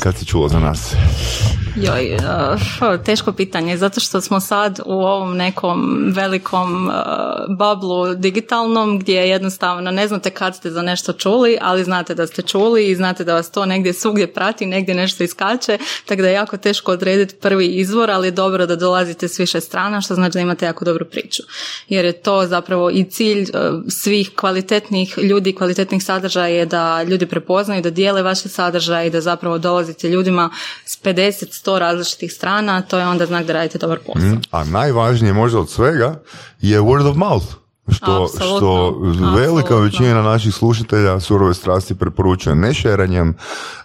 Kad si čuo za nas? Joj, uh, teško pitanje, zato što smo sad u ovom nekom velikom uh, bablu digitalnom gdje jednostavno ne znate kad ste za nešto čuli, ali znate da ste čuli i znate da vas to negdje svugdje prati, negdje nešto iskače, tako da je jako teško odrediti prvi izvor, ali je dobro da dolazite s više strana, što znači da imate jako dobru priču. Jer je to zapravo i cilj uh, svih kvalitetnih ljudi, kvalitetnih sadržaja je da ljudi prepoznaju, da dijele vaše sadržaje i da zapravo dolazite ljudima s 50 sto različitih strana, to je onda znak da radite dobar posao. Mm, a najvažnije možda od svega je word of mouth. Što, što velika većina naših slušatelja surove strasti preporučuje ne šeranjem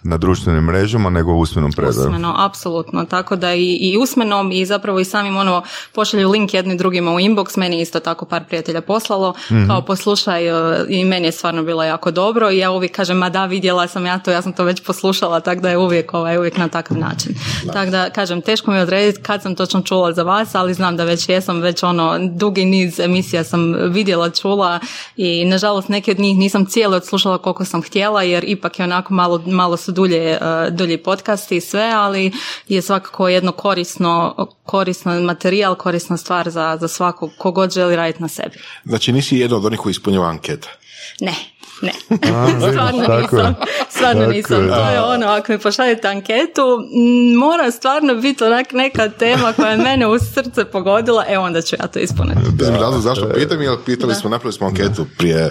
na društvenim mrežama, nego usmenom predajom. Usmeno, apsolutno. Tako da i, i usmenom i zapravo i samim ono pošalju link jedni drugima u inbox. Meni isto tako par prijatelja poslalo. mm Kao poslušaj e, i meni je stvarno bilo jako dobro i ja uvijek kažem, ma da vidjela sam ja to, ja sam to već poslušala, tako da je uvijek, ovaj, uvijek na takav način. Tako da kažem, teško mi je odrediti kad sam točno čula za vas, ali znam da već jesam, već ono dugi niz emisija sam vidjela, čula i nažalost neke od njih nisam cijelo odslušala koliko sam htjela jer ipak je onako malo, malo su dulje, uh, dulji podcasti i sve, ali je svakako jedno korisno, korisno materijal, korisna stvar za, za svakog kogod želi raditi na sebi. Znači nisi jedan od onih koji ispunjava ankete? Ne. Ne, stvarno nisam. Stvarno nisam. To je ono, ako mi pošaljete anketu, mora stvarno biti onak neka tema koja je mene u srce pogodila, e onda ću ja to ispuniti. Da, razlog zašto pitam, jer pitali smo, napravili smo anketu prije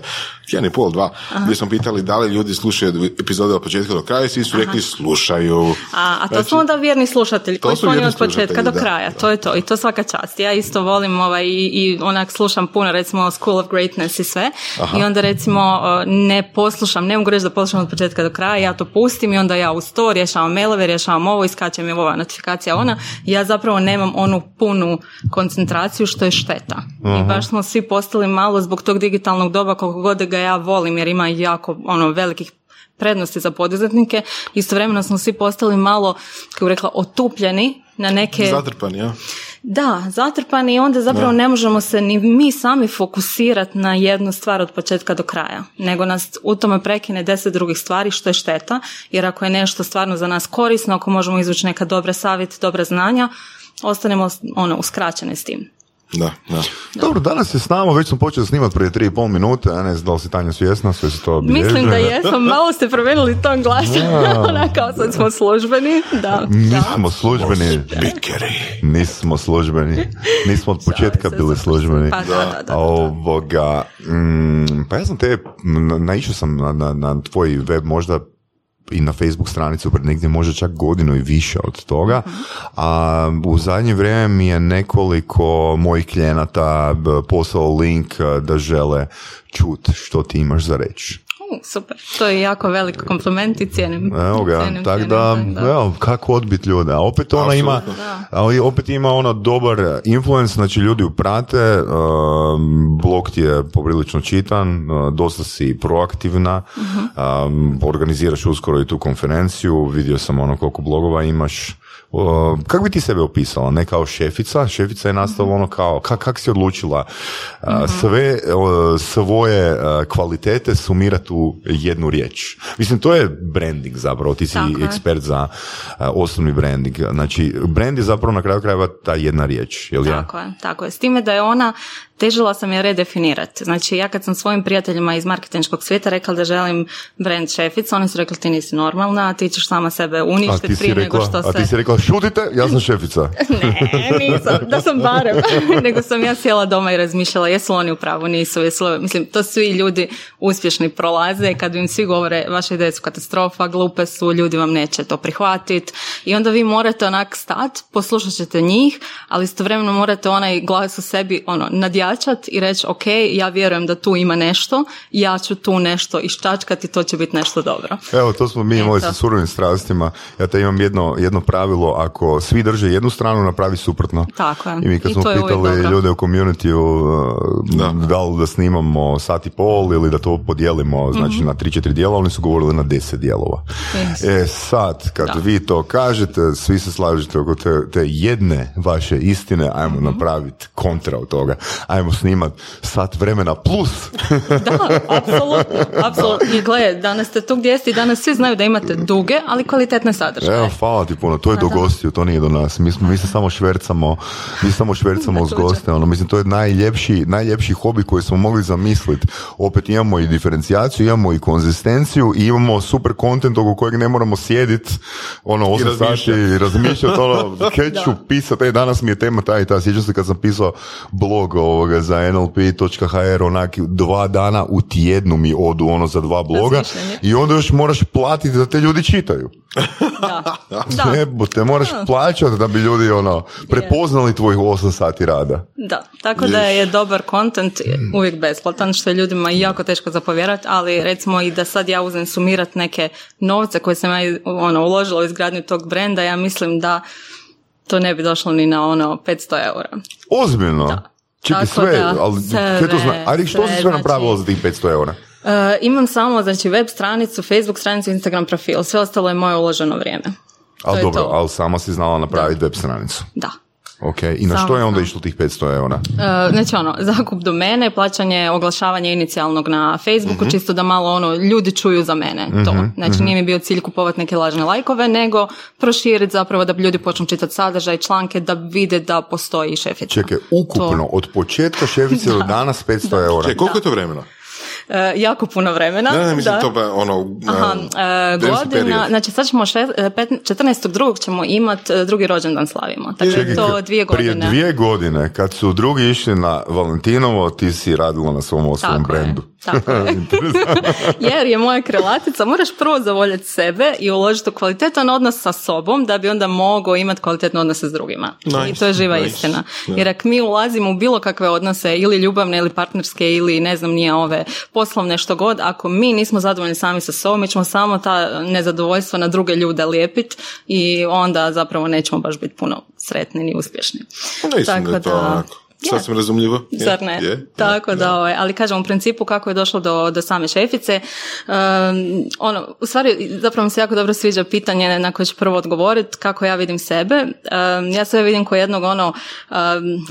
jedan i pol, dva, gdje smo pitali da li ljudi slušaju epizode od početka do kraja i svi su rekli slušaju. A, a to znači, su onda vjerni slušatelji koji su oni od početka do kraja, to je to i to svaka čast. Ja isto volim ovaj, i, i onak slušam puno recimo School of Greatness i sve. I onda recimo ne poslušam, ne mogu reći da poslušam od početka do kraja, ja to pustim i onda ja uz to rješavam mailove, rješavam ovo, iskače mi ova notifikacija ona, ja zapravo nemam onu punu koncentraciju što je šteta. I baš smo svi postali malo zbog tog digitalnog doba koliko god ga ja volim jer ima jako ono velikih prednosti za poduzetnike. Istovremeno smo svi postali malo, kako bih rekla, otupljeni na neke... Zatrpani, ja? Da, zatrpani i onda zapravo ne možemo se ni mi sami fokusirati na jednu stvar od početka do kraja, nego nas u tome prekine deset drugih stvari što je šteta, jer ako je nešto stvarno za nas korisno, ako možemo izvući neka dobra savjet, dobra znanja, ostanemo ono uskraćeni s tim. Da, da. Dobro, danas je s nama, već smo počeli snimati prije tri i pol minute, a ne znam da li si Tanja svjesna, sve si to obilježili. Mislim da jesam, malo ste promijenili ton glasa, ona kao sad smo službeni, da. Nismo službeni. Nismo službeni. Nismo od početka bili službeni. Pa da, da, Ovoga, mm, pa ja sam te, naišao sam na, na, na tvoj web možda i na Facebook stranicu pred negdje možda čak godinu i više od toga, a u zadnje vrijeme mi je nekoliko mojih klijenata poslao link da žele čut što ti imaš za reći super, to je jako velik kompliment i cijenim. Evo ga, tako da, evo, kako odbit ljude. A opet ona ima, ali opet ima ono dobar influence, znači ljudi uprate, um, blog ti je poprilično čitan, uh, dosta si proaktivna, uh organiziraš uskoro i tu konferenciju, vidio sam ono koliko blogova imaš, kako bi ti sebe opisala? Ne kao šefica, šefica je nastala ono kao, kak, kak si odlučila mhm. sve svoje kvalitete sumirati u jednu riječ? Mislim, to je branding zapravo, ti si ekspert za osobni branding. Znači, brand je zapravo na kraju krajeva ta jedna riječ, jel ja? Tako je, tako je. S time da je ona težila sam je redefinirati. Znači ja kad sam svojim prijateljima iz marketinškog svijeta rekla da želim brand šefica, oni su rekli ti nisi normalna, ti ćeš sama sebe uništiti prije nego što se... A ti si rekla šutite, ja sam šefica. ne, nisam, da sam barem. nego sam ja sjela doma i razmišljala jesu oni u pravu, nisu, jesu, mislim, to svi ljudi uspješni prolaze kad im svi govore vaše ideje su katastrofa, glupe su, ljudi vam neće to prihvatiti i onda vi morate onak stat, poslušat ćete njih, ali istovremeno morate onaj glas u sebi ono, nadja ojačati i reći ok, ja vjerujem da tu ima nešto, ja ću tu nešto iščačkati i to će biti nešto dobro. Evo, to smo mi imali sa surovim strastima. Ja te imam jedno, jedno pravilo, ako svi drže jednu stranu, napravi suprotno. Tako je. I mi kad smo pitali ljude u community da. da li da snimamo sat i pol ili da to podijelimo znači, na 3-4 dijela, oni su govorili na 10 dijelova. Yes. E sad, kad vi to kažete, svi se slažete oko te, te jedne vaše istine, ajmo napraviti kontra od toga. Ajmo snimat sat vremena plus. Da, apsolutno, apsolutno. I gle, danas ste tu gdje ste i danas svi znaju da imate duge, ali kvalitetne sadržaje. Evo, hvala ti puno, to je do gostiju, to nije do nas. Mi, smo, mi se samo švercamo, mi samo švercamo uz goste, ono, mislim, to je najljepši, najljepši hobi koji smo mogli zamisliti. Opet imamo i diferencijaciju, imamo i konzistenciju i imamo super kontent oko kojeg ne moramo sjediti ono 8 sati i razmišljati ono, kaj ću pisati, e, danas mi je tema ta i ta, sjećam se kad sam pisao blog ovoga za nlp.hr, onak dva dana u tjednu mi odu ono za dva bloga i onda još moraš platiti da te ljudi čitaju. Da. Da. Jebote, moraš plaćati da bi ljudi ono prepoznali tvojih 8 sati rada. Da, tako da je dobar kontent uvijek besplatan, što je ljudima jako teško zapovjerati, ali recimo i da sad ja uzem sumirat neke novce koje sam ja ono, uložila u izgradnju tog brenda, ja mislim da to ne bi došlo ni na ono 500 eura. Ozbiljno? Da. Čekaj, Tako sve, da, ali sve, kaj to zna? Ali što si sve, sve napravila za znači- tih 500 eura? E, imam samo znači web stranicu, Facebook stranicu, Instagram profil, sve ostalo je moje uloženo vrijeme. Ali dobro, ali sama si znala napraviti web stranicu. Da. Ok, i na što je onda išlo tih 500 eura? E, znači ono, zakup domene, plaćanje oglašavanja inicijalnog na Facebooku, čisto da malo ono, ljudi čuju za mene to. Znači nije mi bio cilj kupovati neke lažne lajkove, nego proširiti zapravo da bi ljudi počnu čitati sadržaj, članke, da vide da postoji šefica. Čekaj, ukupno, od početka šefice do danas 500 eura. Čekaj, koliko je to vremena? E, jako puno vremena. Ne, ne, mislim da. to pa ono... Aha, um, e, godina, znači sad ćemo še, e, pet- 14.2. ćemo imat e, drugi rođendan slavimo. Tako da je to dvije godine. Prije dvije godine, kad su drugi išli na Valentinovo, ti si radila na svom je, brendu. tako je. Jer je moja krelatica, moraš prvo zavoljeti sebe i uložiti u kvalitetan odnos sa sobom da bi onda mogao imati kvalitetne odnose s drugima. Nice, I to je živa nice. istina. Jer ako mi ulazimo u bilo kakve odnose, ili ljubavne, ili partnerske, ili ne znam nije ove poslovne što god, ako mi nismo zadovoljni sami sa sobom, mi ćemo samo ta nezadovoljstva na druge ljude lijepiti i onda zapravo nećemo baš biti puno sretni ni uspješni. Mislim da je to onako. Sasvim razumljivo. Je, Zar ne? je, Tako da, ovaj, ali kažem u principu kako je došlo do, do same šefice, um, ono, u stvari zapravo mi se jako dobro sviđa pitanje na koje ću prvo odgovoriti, kako ja vidim sebe. Um, ja sebe vidim kao jednog ono um,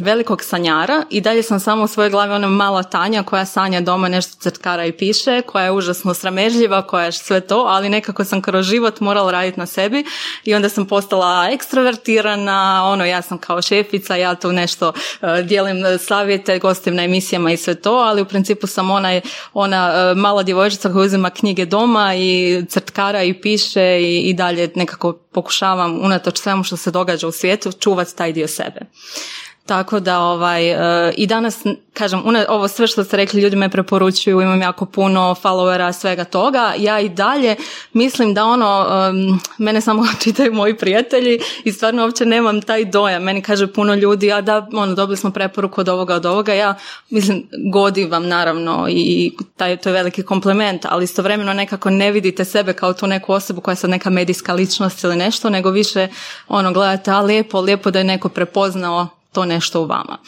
velikog sanjara i dalje sam samo u svojoj glavi ona mala Tanja koja sanja doma nešto crtkara i piše, koja je užasno sramežljiva, koja je sve to, ali nekako sam kroz život morala raditi na sebi i onda sam postala ekstrovertirana, ono ja sam kao šefica, ja tu nešto uh, dijelim savjete gostim na emisijama i sve to, ali u principu sam onaj, ona uh, mala djevojčica koja uzima knjige doma i crtkara i piše i, i dalje nekako pokušavam unatoč svemu što se događa u svijetu čuvati taj dio sebe. Tako da ovaj, e, i danas, kažem, ovo sve što ste rekli, ljudi me preporučuju, imam jako puno followera, svega toga. Ja i dalje mislim da ono, mene samo čitaju moji prijatelji i stvarno uopće nemam taj dojam. Meni kaže puno ljudi, a da, ono, dobili smo preporuku od ovoga, od ovoga. Ja, mislim, godi vam naravno i taj, to je veliki komplement, ali istovremeno nekako ne vidite sebe kao tu neku osobu koja je sad neka medijska ličnost ili nešto, nego više ono, gledate, a lijepo, lijepo da je neko prepoznao to nešto u vama.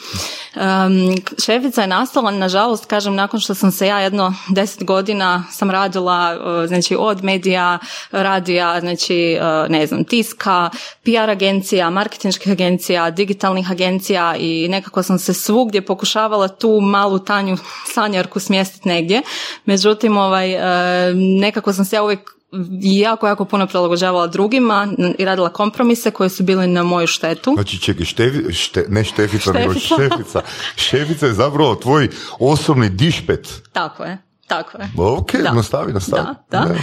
Um, šefica je nastala, nažalost, kažem, nakon što sam se ja jedno deset godina sam radila, uh, znači od medija, radija, znači, uh, ne znam, tiska, PR agencija, marketinških agencija, digitalnih agencija i nekako sam se svugdje pokušavala tu malu Tanju sanjarku smjestiti negdje. Međutim, ovaj, uh, nekako sam se ja uvijek jako, jako puno prilagođavala drugima i radila kompromise koji su bili na moju štetu. Znači, čekaj, števi, šte, ne štefica, nego Štefica. šefica. Šefica je zapravo tvoj osobni dišpet. Tako je. Tako je. Ok, Da. nastavi, nastavi. Da, da.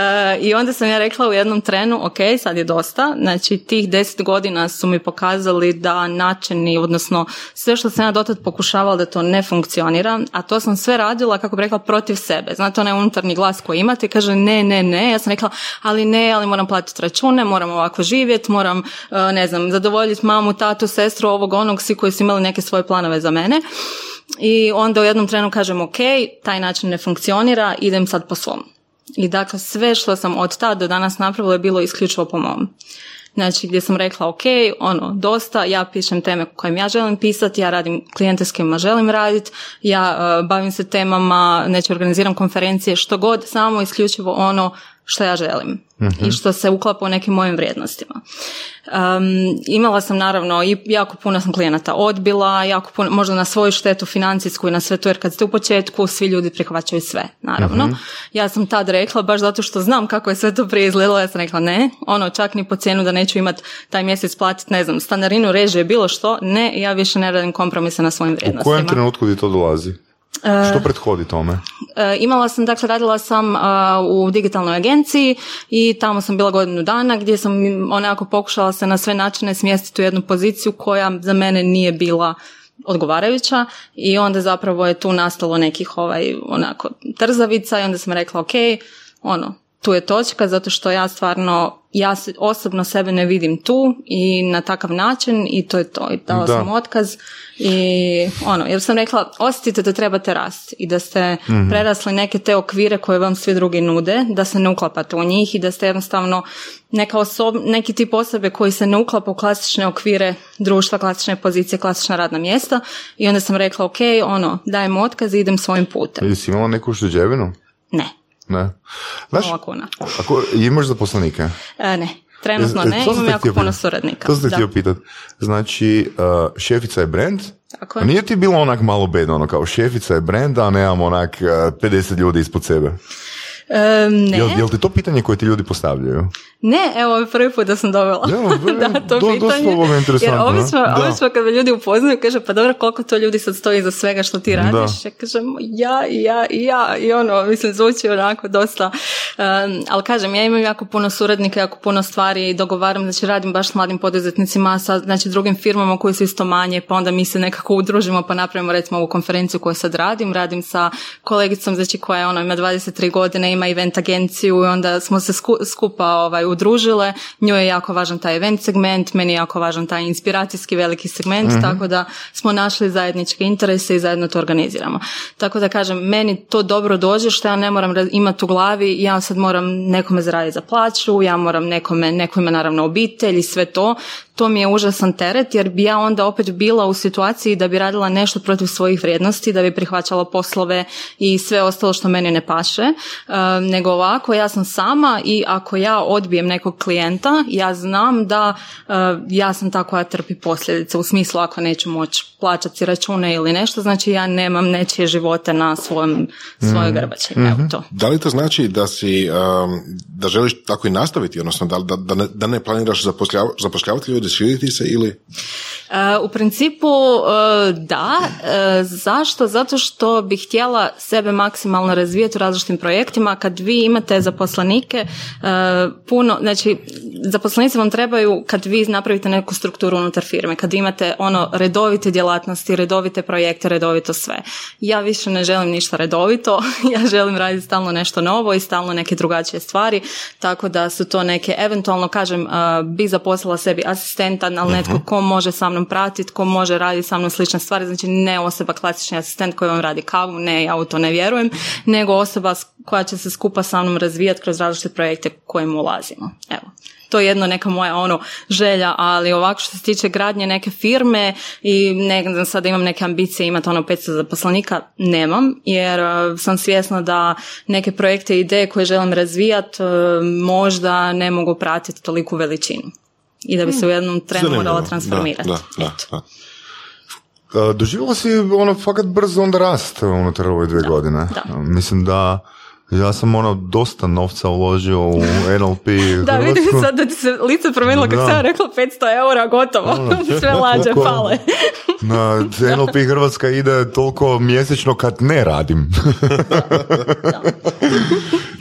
E, I onda sam ja rekla u jednom trenu, ok, sad je dosta. Znači, tih deset godina su mi pokazali da načini, odnosno sve što sam ja dotad pokušavala da to ne funkcionira, a to sam sve radila, kako bi rekla, protiv sebe. Znate, onaj unutarnji glas koji imate, kaže ne, ne, ne. Ja sam rekla, ali ne, ali moram platiti račune, moram ovako živjeti, moram, e, ne znam, zadovoljiti mamu, tatu, sestru, ovog, onog, svi koji su imali neke svoje planove za mene. I onda u jednom trenu kažem ok, taj način ne funkcionira, idem sad po svom. I dakle sve što sam od tada do danas napravila je bilo isključivo po mom. Znači gdje sam rekla ok, ono, dosta, ja pišem teme kojim ja želim pisati, ja radim klijente s kojima želim raditi, ja uh, bavim se temama, neću organiziram konferencije, što god, samo isključivo ono što ja želim i Mhm. što se uklapa u nekim mojim vrijednostima. Um, imala sam naravno i jako puno sam klijenata odbila, jako puno, možda na svoju štetu financijsku i na sve to, jer kad ste u početku, svi ljudi prihvaćaju sve, naravno. Mhm. Ja sam tad rekla, baš zato što znam kako je sve to prije izgledalo, ja sam rekla ne, ono čak ni po cijenu da neću imat taj mjesec platiti, ne znam, stanarinu, režije, bilo što, ne, ja više ne radim kompromise na svojim U vrijednostima. kojem trenutku ti to dolazi? Što prethodi tome? E, imala sam, dakle, radila sam a, u digitalnoj agenciji i tamo sam bila godinu dana gdje sam onako pokušala se na sve načine smjestiti u jednu poziciju koja za mene nije bila odgovarajuća i onda zapravo je tu nastalo nekih ovaj onako trzavica i onda sam rekla ok, ono, tu je točka zato što ja stvarno, ja osobno sebe ne vidim tu i na takav način i to je to. I dala Da. sam otkaz i ono, jer sam rekla osjetite da trebate rasti i da ste prerasli neke te okvire koje vam svi drugi nude, da se ne uklapate u njih i da ste jednostavno neka osob, neki tip osobe koji se ne uklapa u klasične okvire društva, klasične pozicije, klasična radna mjesta i onda sam rekla ok, ono, dajem otkaz i idem svojim putem. Jesi imala neku ušteđevinu? Ne, Ne. Znaš, nula kuna. ako imaš zaposlenike? E, ne, trenutno E, ne, imam jako puno pitat. suradnika. To sam te Da. htio pitat. Znači, uh, šefica je brand, Tako je. nije ti bilo onak malo bedno, ono kao šefica je brand, a nemam onak uh, 50 ljudi ispod sebe? E, ne, Jel, jel ti to pitanje koje ti ljudi postavljaju? ne, evo je prvi put da sam dobila Ja, da, to do- pitanje. Jer obično, obično kad me ljudi upoznaju, kaže pa dobro koliko to ljudi sad stoji za svega što ti radiš. Da. Ja kažem ja i ja i ja i ono, mislim, zvuči onako dosta. Um, ali kažem, ja imam jako puno suradnika, jako puno stvari dogovaram, znači radim baš s mladim poduzetnicima, sa znači drugim firmama koji su isto manje, pa onda mi se nekako udružimo pa napravimo recimo ovu konferenciju koju sad radim, radim sa kolegicom znači koja je ono ima 23 godine, ima event agenciju i onda smo se sku- skupa ovaj, udružile, njoj je jako važan taj event segment, meni je jako važan taj inspiracijski veliki segment, tako da smo našli zajedničke interese i zajedno to organiziramo. Tako da kažem, meni to dobro dođe što ja ne moram imati u glavi, ja sad moram nekome zaraditi za plaću, ja moram nekome, neko ima naravno obitelj i sve to, to mi je užasan teret jer bi ja onda opet bila u situaciji da bi radila nešto protiv svojih vrijednosti, da bi prihvaćala poslove i sve ostalo što meni ne paše, e, nego ovako ja sam sama i ako ja odbijem nekog klijenta, ja znam da e, ja sam ta koja trpi posljedice u smislu ako neću moći plaćati račune ili nešto, znači ja nemam nečije živote na svojom, svojoj grbači. Evo to. Da li to znači da si, um, da želiš tako i nastaviti, odnosno da, da, da, ne, da ne planiraš zapošljav, zapošljavati ljude, širiti se ili... E, U principu e, da. E, Zašto? Zato što bih htjela sebe maksimalno razvijati u različitim projektima. Kad vi imate zaposlenike, puno, znači zaposlenici vam trebaju kad vi napravite neku strukturu unutar firme, kad imate ono redovite djelatnosti, redovite projekte, redovito sve. Ja više ne želim ništa redovito, ja želim raditi stalno nešto novo i stalno neke drugačije stvari, tako da su to neke, eventualno kažem, bi zaposlila sebi asistenta, ali netko ko može sa mnom pratiti, ko može raditi sa mnom slične stvari, znači ne osoba klasični asistent koji vam radi kavu, ne, ja u to ne vjerujem, nego osoba koja će se skupa sa mnom razvijati kroz različite projekte kojim ulazimo. Evo. To je jedno neka moja ono želja, ali ovako što se tiče gradnje neke firme i ne znam sada imam neke ambicije imati ono 500 zaposlenika, nemam jer uh, sam svjesna da neke projekte i ideje koje želim razvijati uh, možda ne mogu pratiti toliku veličinu. I da bi se u jednom trenu morala transformirati. Da, da, Eto. da. Uh, doživjela si ono fakat brzo onda rast unutar ove dvije godine. da. Mislim da ja sam ono dosta novca uložio u NLP Da, vidim sad da ti se lice promijenilo kad Da. sam ja rekla 500 eura, gotovo. Ono, Sve lađe koliko- pale. Na NLP Hrvatska ide toliko mjesečno kad ne radim.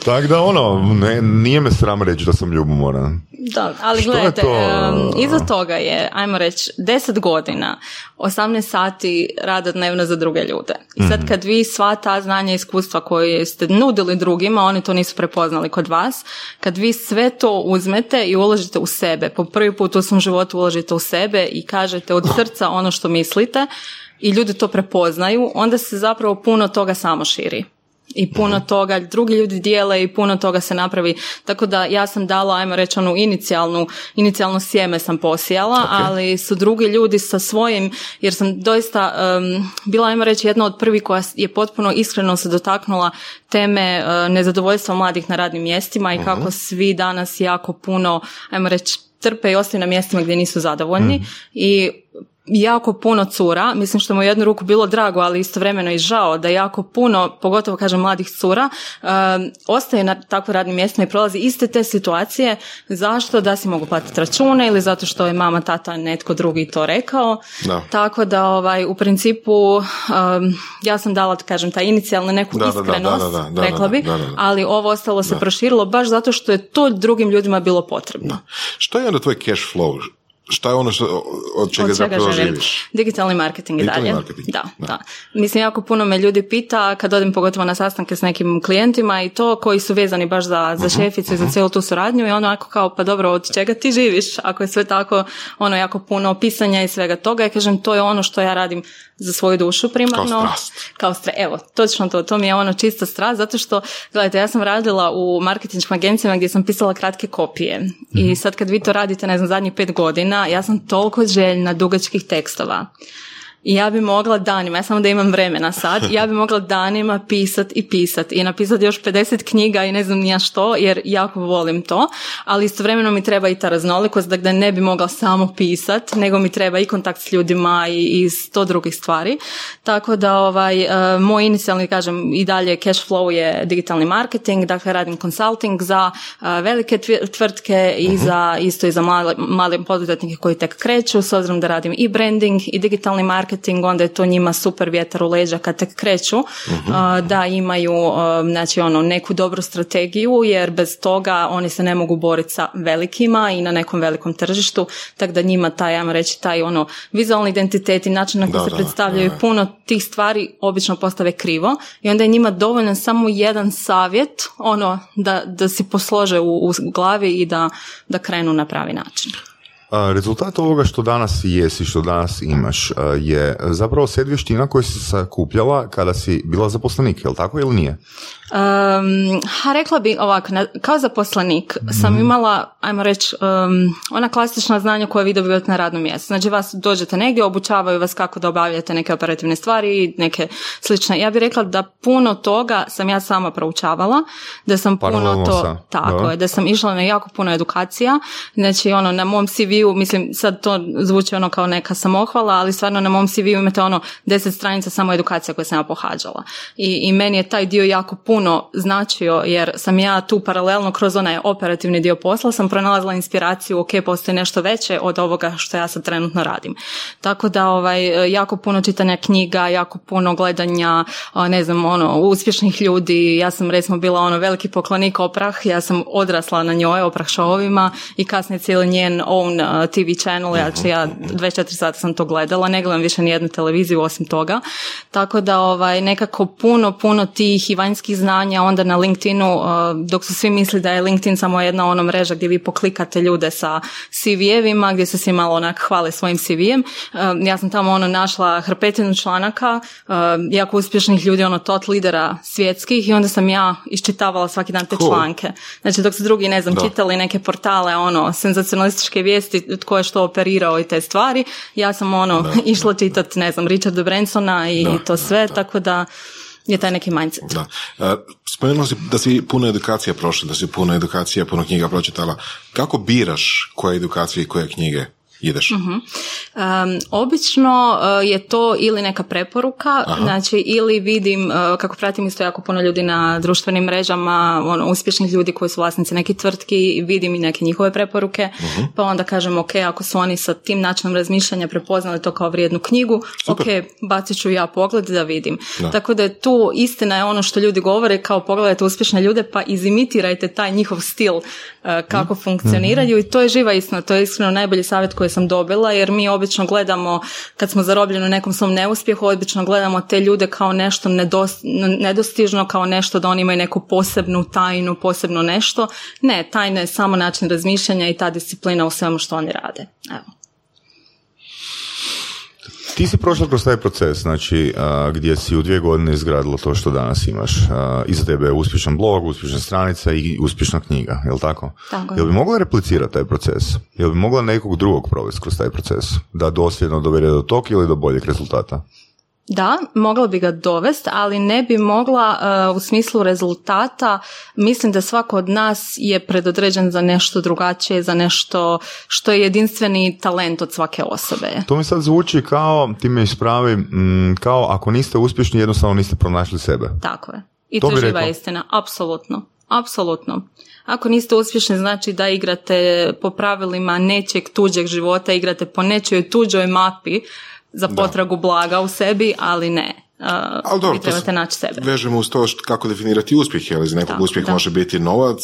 Tako da ono, ne, nije me sram reći da sam ljubomoran. Da, ali Što gledajte, to? iza toga je, ajmo reći, 10 godina, 18 sati rada dnevno za druge ljude. I Mhm. sad kad vi sva ta znanja i iskustva koje ste nudili drugima, oni to nisu prepoznali kod vas, kad vi sve to uzmete i uložite u sebe, po prvi put u svom životu uložite u sebe i kažete od srca ono što mislite i ljudi to prepoznaju, onda se zapravo puno toga samo širi. I puno Mhm. toga drugi ljudi dijele i puno toga se napravi. Tako da ja sam dala, ajmo reći, onu inicijalnu, inicijalno sjeme sam posijala, ali su drugi ljudi sa svojim, jer sam doista em, bila, ajmo reći, jedna od prvih koja je potpuno iskreno se dotaknula teme e, nezadovoljstva mladih na radnim mjestima i kako svi danas jako puno, ajmo reći, trpe i ostaju na mjestima gdje nisu zadovoljni i jako puno cura, mislim što mu je jednu ruku bilo drago, ali istovremeno i žao da jako puno, pogotovo kažem mladih cura, um, ostaje na takvim radnim mjestima i prolazi iste te situacije. Zašto? Da si mogu platiti račune ili zato što je mama, tata, netko drugi to rekao. Da. Tako da ovaj, u principu um, ja sam dala, da kažem, ta inicijalnu neku Da, iskrenost, da, da, da, da, rekla bi, da, da, da. ali ovo ostalo se proširilo baš zato što je to drugim ljudima bilo potrebno. Što je onda tvoj cash flow? Šta je ono što, od čega, Od čega zapravo želim? živiš? Digitalni marketing i Digitalni dalje. marketing, Da, da. da, Mislim, jako puno me ljudi pita kad odem pogotovo na sastanke s nekim klijentima i to koji su vezani baš za, za Mhm, šeficu i za cijelu tu suradnju i ono ako kao pa dobro od čega ti živiš ako je sve tako ono jako puno pisanja i svega toga i kažem to je ono što ja radim za svoju dušu primarno. Kao strast. Kao stra- Evo, točno to, to mi je ono čista strast zato što, gledajte, ja sam radila u marketinškim agencijama gdje sam pisala kratke kopije i sad kad vi to radite, ne znam, zadnjih pet godina, ja sam toliko željna dugačkih tekstova. I ja bi mogla danima, ja samo da imam vremena sad, ja bi mogla danima pisat i pisat i napisati još 50 knjiga i ne znam ni ja što, jer jako volim to, ali istovremeno mi treba i ta raznolikost, da ne bi mogla samo pisat, nego mi treba i kontakt s ljudima i, i sto drugih stvari. Tako da ovaj, e, moj inicijalni, kažem, i dalje cash flow je digitalni marketing, dakle radim consulting za e, velike tvrtke i za, isto i za male, male poduzetnike koji tek kreću, s obzirom da radim i branding i digitalni marketing, onda je to njima super vjetar u leđa kad tek kreću, a, da imaju znači ono, neku dobru strategiju, jer bez toga oni se ne mogu boriti sa velikima i na nekom velikom tržištu, tako da njima taj, ajmo reći, taj ono vizualni identitet i način na koji Da, se da, predstavljaju da. puno tih stvari obično postave krivo i onda je njima dovoljan samo jedan savjet ono da, da si poslože u, u glavi i da, da krenu na pravi način. Rezultat ovoga što danas jesi, što danas imaš, je zapravo set vještina koju si sakupljala kada si bila zaposlenik, je li tako ili nije? Um, ha, rekla bi ovako, kao zaposlenik sam imala, ajmo reći, um, ona klasična znanja koja vi dobivate na radnom mjestu. Znači vas dođete negdje, obučavaju vas kako da obavljate neke operativne stvari i neke slične. Ja bih rekla da puno toga sam ja sama proučavala, da sam puno to, sa- tako da. je, da sam išla na jako puno edukacija. Znači ono, na mom CV-u, mislim sad to zvuči ono kao neka samohvala, ali stvarno na mom CV-u imate ono deset stranica samo edukacija koje sam ja pohađala. I, I meni je taj dio jako puno značio jer sam ja tu paralelno kroz onaj operativni dio posla sam pronalazila inspiraciju, ok, postoji nešto veće od ovoga što ja sad trenutno radim. Tako da ovaj, jako puno čitanja knjiga, jako puno gledanja, ne znam, ono, uspješnih ljudi. Ja sam recimo bila ono veliki poklonik Oprah, ja sam odrasla na njoj, Oprah showovima i kasnije cijeli njen own TV channel, ja, znači ja 24 sata sam to gledala, ne gledam više ni jednu televiziju osim toga. Tako da ovaj, nekako puno, puno tih i vanjskih znanja onda na LinkedInu, uh, dok su svi misli da je LinkedIn samo jedna ono mreža gdje vi poklikate ljude sa CV-evima, gdje se svi malo onak hvale svojim CV-em. Um, ja sam tamo ono našla hrpetinu članaka, um, jako uspješnih ljudi, ono tot lidera svjetskih i onda sam ja iščitavala svaki dan te Cool. članke. Znači dok su drugi, ne znam, Da. čitali neke portale, ono, senzacionalističke vijesti, tko je što operirao i te stvari, ja sam ono, išla čitati, ne znam, Richarda Bransona i Da, to sve, tako da je taj neki mindset. Da. E, Spomenula si da si puno edukacija prošla, da si puno edukacija, puno knjiga pročitala. Kako biraš koje edukacije i koje knjige ideš? Mhm. Um, obično uh, je to ili neka preporuka, znači ili vidim, uh, kako pratim isto jako puno ljudi na društvenim mrežama, ono, uspješnih ljudi koji su vlasnici nekih tvrtki, vidim i neke njihove preporuke, pa onda kažem, ok, ako su oni sa tim načinom razmišljanja prepoznali to kao vrijednu knjigu, ok, bacit ću ja pogled da vidim. Da. Tako da je tu istina je ono što ljudi govore, kao pogledajte uspješne ljude, pa izimitirajte taj njihov stil kako funkcioniraju i to je živa istina, to je iskreno najbolji savjet koji sam dobila, jer mi obično gledamo, kad smo zarobljeni u nekom svom neuspjehu, obično gledamo te ljude kao nešto nedos- nedostižno, kao nešto da oni imaju neku posebnu tajnu, posebno nešto. Ne, tajna je samo način razmišljanja i ta disciplina u svemu što oni rade. Evo. Ti si prošla kroz taj proces, znači gdje si u dvije godine izgradilo to što danas imaš. iza tebe je uspješan blog, uspješna stranica i uspješna knjiga, jel tako? Tako Jel bi mogla replicirati taj proces? Jel bi mogla nekog drugog provesti kroz taj proces? Da dosljedno dovede do tog ili do boljeg rezultata? Da, mogla bi ga dovesti, ali ne bi mogla uh, u smislu rezultata. Mislim da svako od nas je predodređen za nešto drugačije, za nešto što je jedinstveni talent od svake osobe. To mi sad zvuči kao, ti me ispravi, mm, kao ako niste uspješni, jednostavno niste pronašli sebe. Tako je. I to, to je živa istina. Apsolutno. Apsolutno. Ako niste uspješni, znači da igrate po pravilima nečeg tuđeg života, igrate po nečoj tuđoj mapi, za potragu blaga u sebi, ali ne. Uh, ali dobro, vi trebate naći sebe. Vežemo uz to kako definirati uspjeh, jer iz nekog uspjeh može biti novac,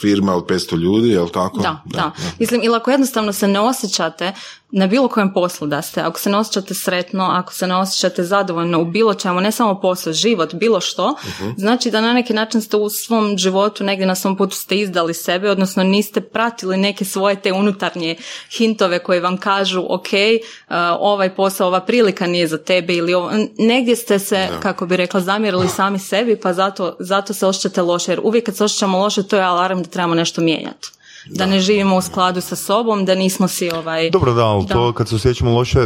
firma od 500 ljudi, jel tako? Da, da, da. Mislim, ili ako jednostavno se ne osjećate na bilo kojem poslu da ste, ako se ne osjećate sretno, ako se ne osjećate zadovoljno u bilo čemu, ne samo poslu, život, bilo što, uh znači da na neki način ste u svom životu, negdje na svom putu ste izdali sebe, odnosno niste pratili neke svoje te unutarnje hintove koje vam kažu, ok, uh, ovaj posao, ova prilika nije za tebe ili ovo, negdje ste se, kako bi rekla, zamjerili sami sebi, pa zato, zato se osjećate loše, jer uvijek kad se osjećamo loše, to je alarm da trebamo nešto mijenjati da, ne živimo u skladu sa sobom, da nismo si ovaj... Dobro, da, ali to kad se osjećamo loše,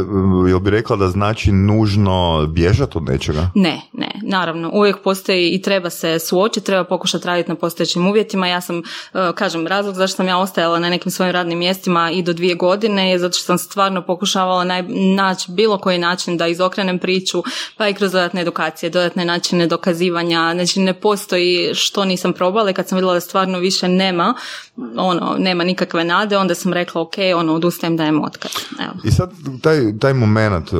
jel bi rekla da znači nužno bježati od nečega? Ne, ne, naravno. Uvijek postoji i treba se suočiti, treba pokušati raditi na postojećim uvjetima. Ja sam, e, kažem, razlog zašto sam ja ostajala na nekim svojim radnim mjestima i do dvije godine je zato što sam stvarno pokušavala naći bilo koji način da izokrenem priču, pa i kroz dodatne edukacije, dodatne načine dokazivanja. Znači, ne postoji što nisam probala i kad sam vidjela da stvarno više nema, ono, nema nikakve nade, onda sam rekla ok, ono, odustajem, dajem otkaz. Evo. I sad taj, taj moment, e,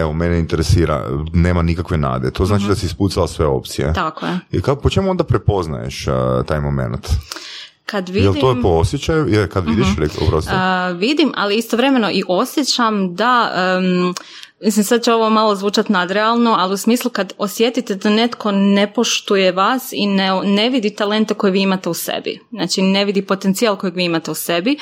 evo, mene interesira, nema nikakve nade, to znači da si ispucala sve opcije. Tako je. I kako, po čemu onda prepoznaješ uh, taj moment? Kad vidim... Je to po osjećaju? Je, kad vidiš, uh-huh. uh, vidim, ali istovremeno i osjećam da um, Mislim, sad će ovo malo zvučati nadrealno, ali u smislu kad osjetite da netko ne poštuje vas i ne, ne vidi talente koje vi imate u sebi. Znači, ne vidi potencijal kojeg vi imate u sebi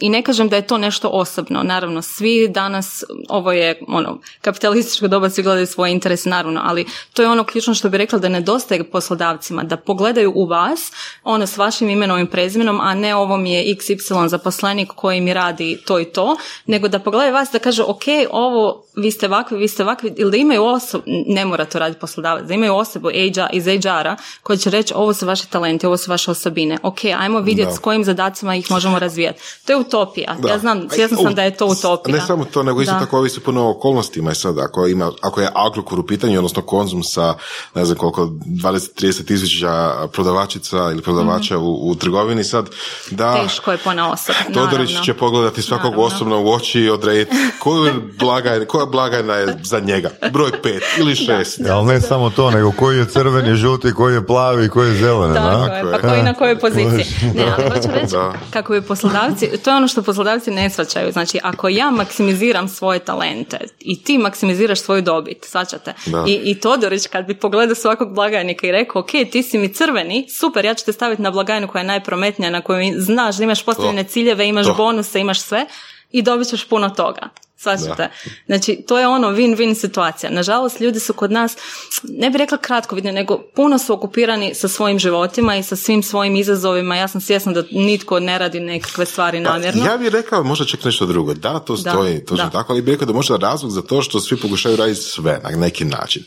i ne kažem da je to nešto osobno. Naravno, svi danas, ovo je ono, kapitalističko doba, svi gledaju svoje interese, naravno, ali to je ono ključno što bi rekla da nedostaje poslodavcima, da pogledaju u vas, ono s vašim imenom i prezimenom, a ne ovo mi je XY zaposlenik koji mi radi to i to, nego da pogledaju vas da kaže, ok, ovo vi ste ovakvi, vi ste ovakvi, ili da imaju osobu, ne mora to raditi poslodavac, da imaju osobu iz HR-a koja će reći ovo su vaši talenti, ovo su vaše osobine. Ok, ajmo vidjeti s kojim zadacima ih možemo razvijati. To je utopija. Ja znam, svjesna sam da je to utopija. Ne samo to, nego isto tako ovisi puno okolnostima i sad, ako, ima, ako je Agrokor u pitanju, odnosno konzum sa, ne znam koliko, 20-30 tisuća prodavačica ili prodavača u, u, trgovini sad, da... Teško je pona osoba, Todorić će pogledati svakog naravno. osobno u oči i odrediti koju blagajne, koja blagajna je za njega. Broj pet ili šest. Ja, ali ne samo to, nego koji je crveni, žuti, koji je plavi, koji je zeleni. Tako je, pa koji na kojoj poziciji. Ne, ali hoću reći, kako je poslodavci, to je ono što poslodavci ne svačaju. Znači, ako ja maksimiziram svoje talente i ti maksimiziraš svoju dobit, svačate. I, i Todorić kad bi pogledao svakog blagajnika i rekao, ok, ti si mi crveni, super, ja ću te staviti na blagajnu koja je najprometnija, na kojoj znaš da imaš postavljene ciljeve, imaš bonuse, imaš sve i dobit ćeš puno toga. Svašta. Znači, to je ono win-win situacija. Nažalost, ljudi su kod nas, ne bih rekla kratko vidne, nego puno su okupirani sa svojim životima i sa svim svojim izazovima. Ja sam svjesna da nitko ne radi nekakve stvari pa, namjerno. ja bih rekao možda čak nešto drugo. Da, to stoji, to da. tako, ali bih rekao da možda razlog za to što svi pokušaju raditi sve na neki način.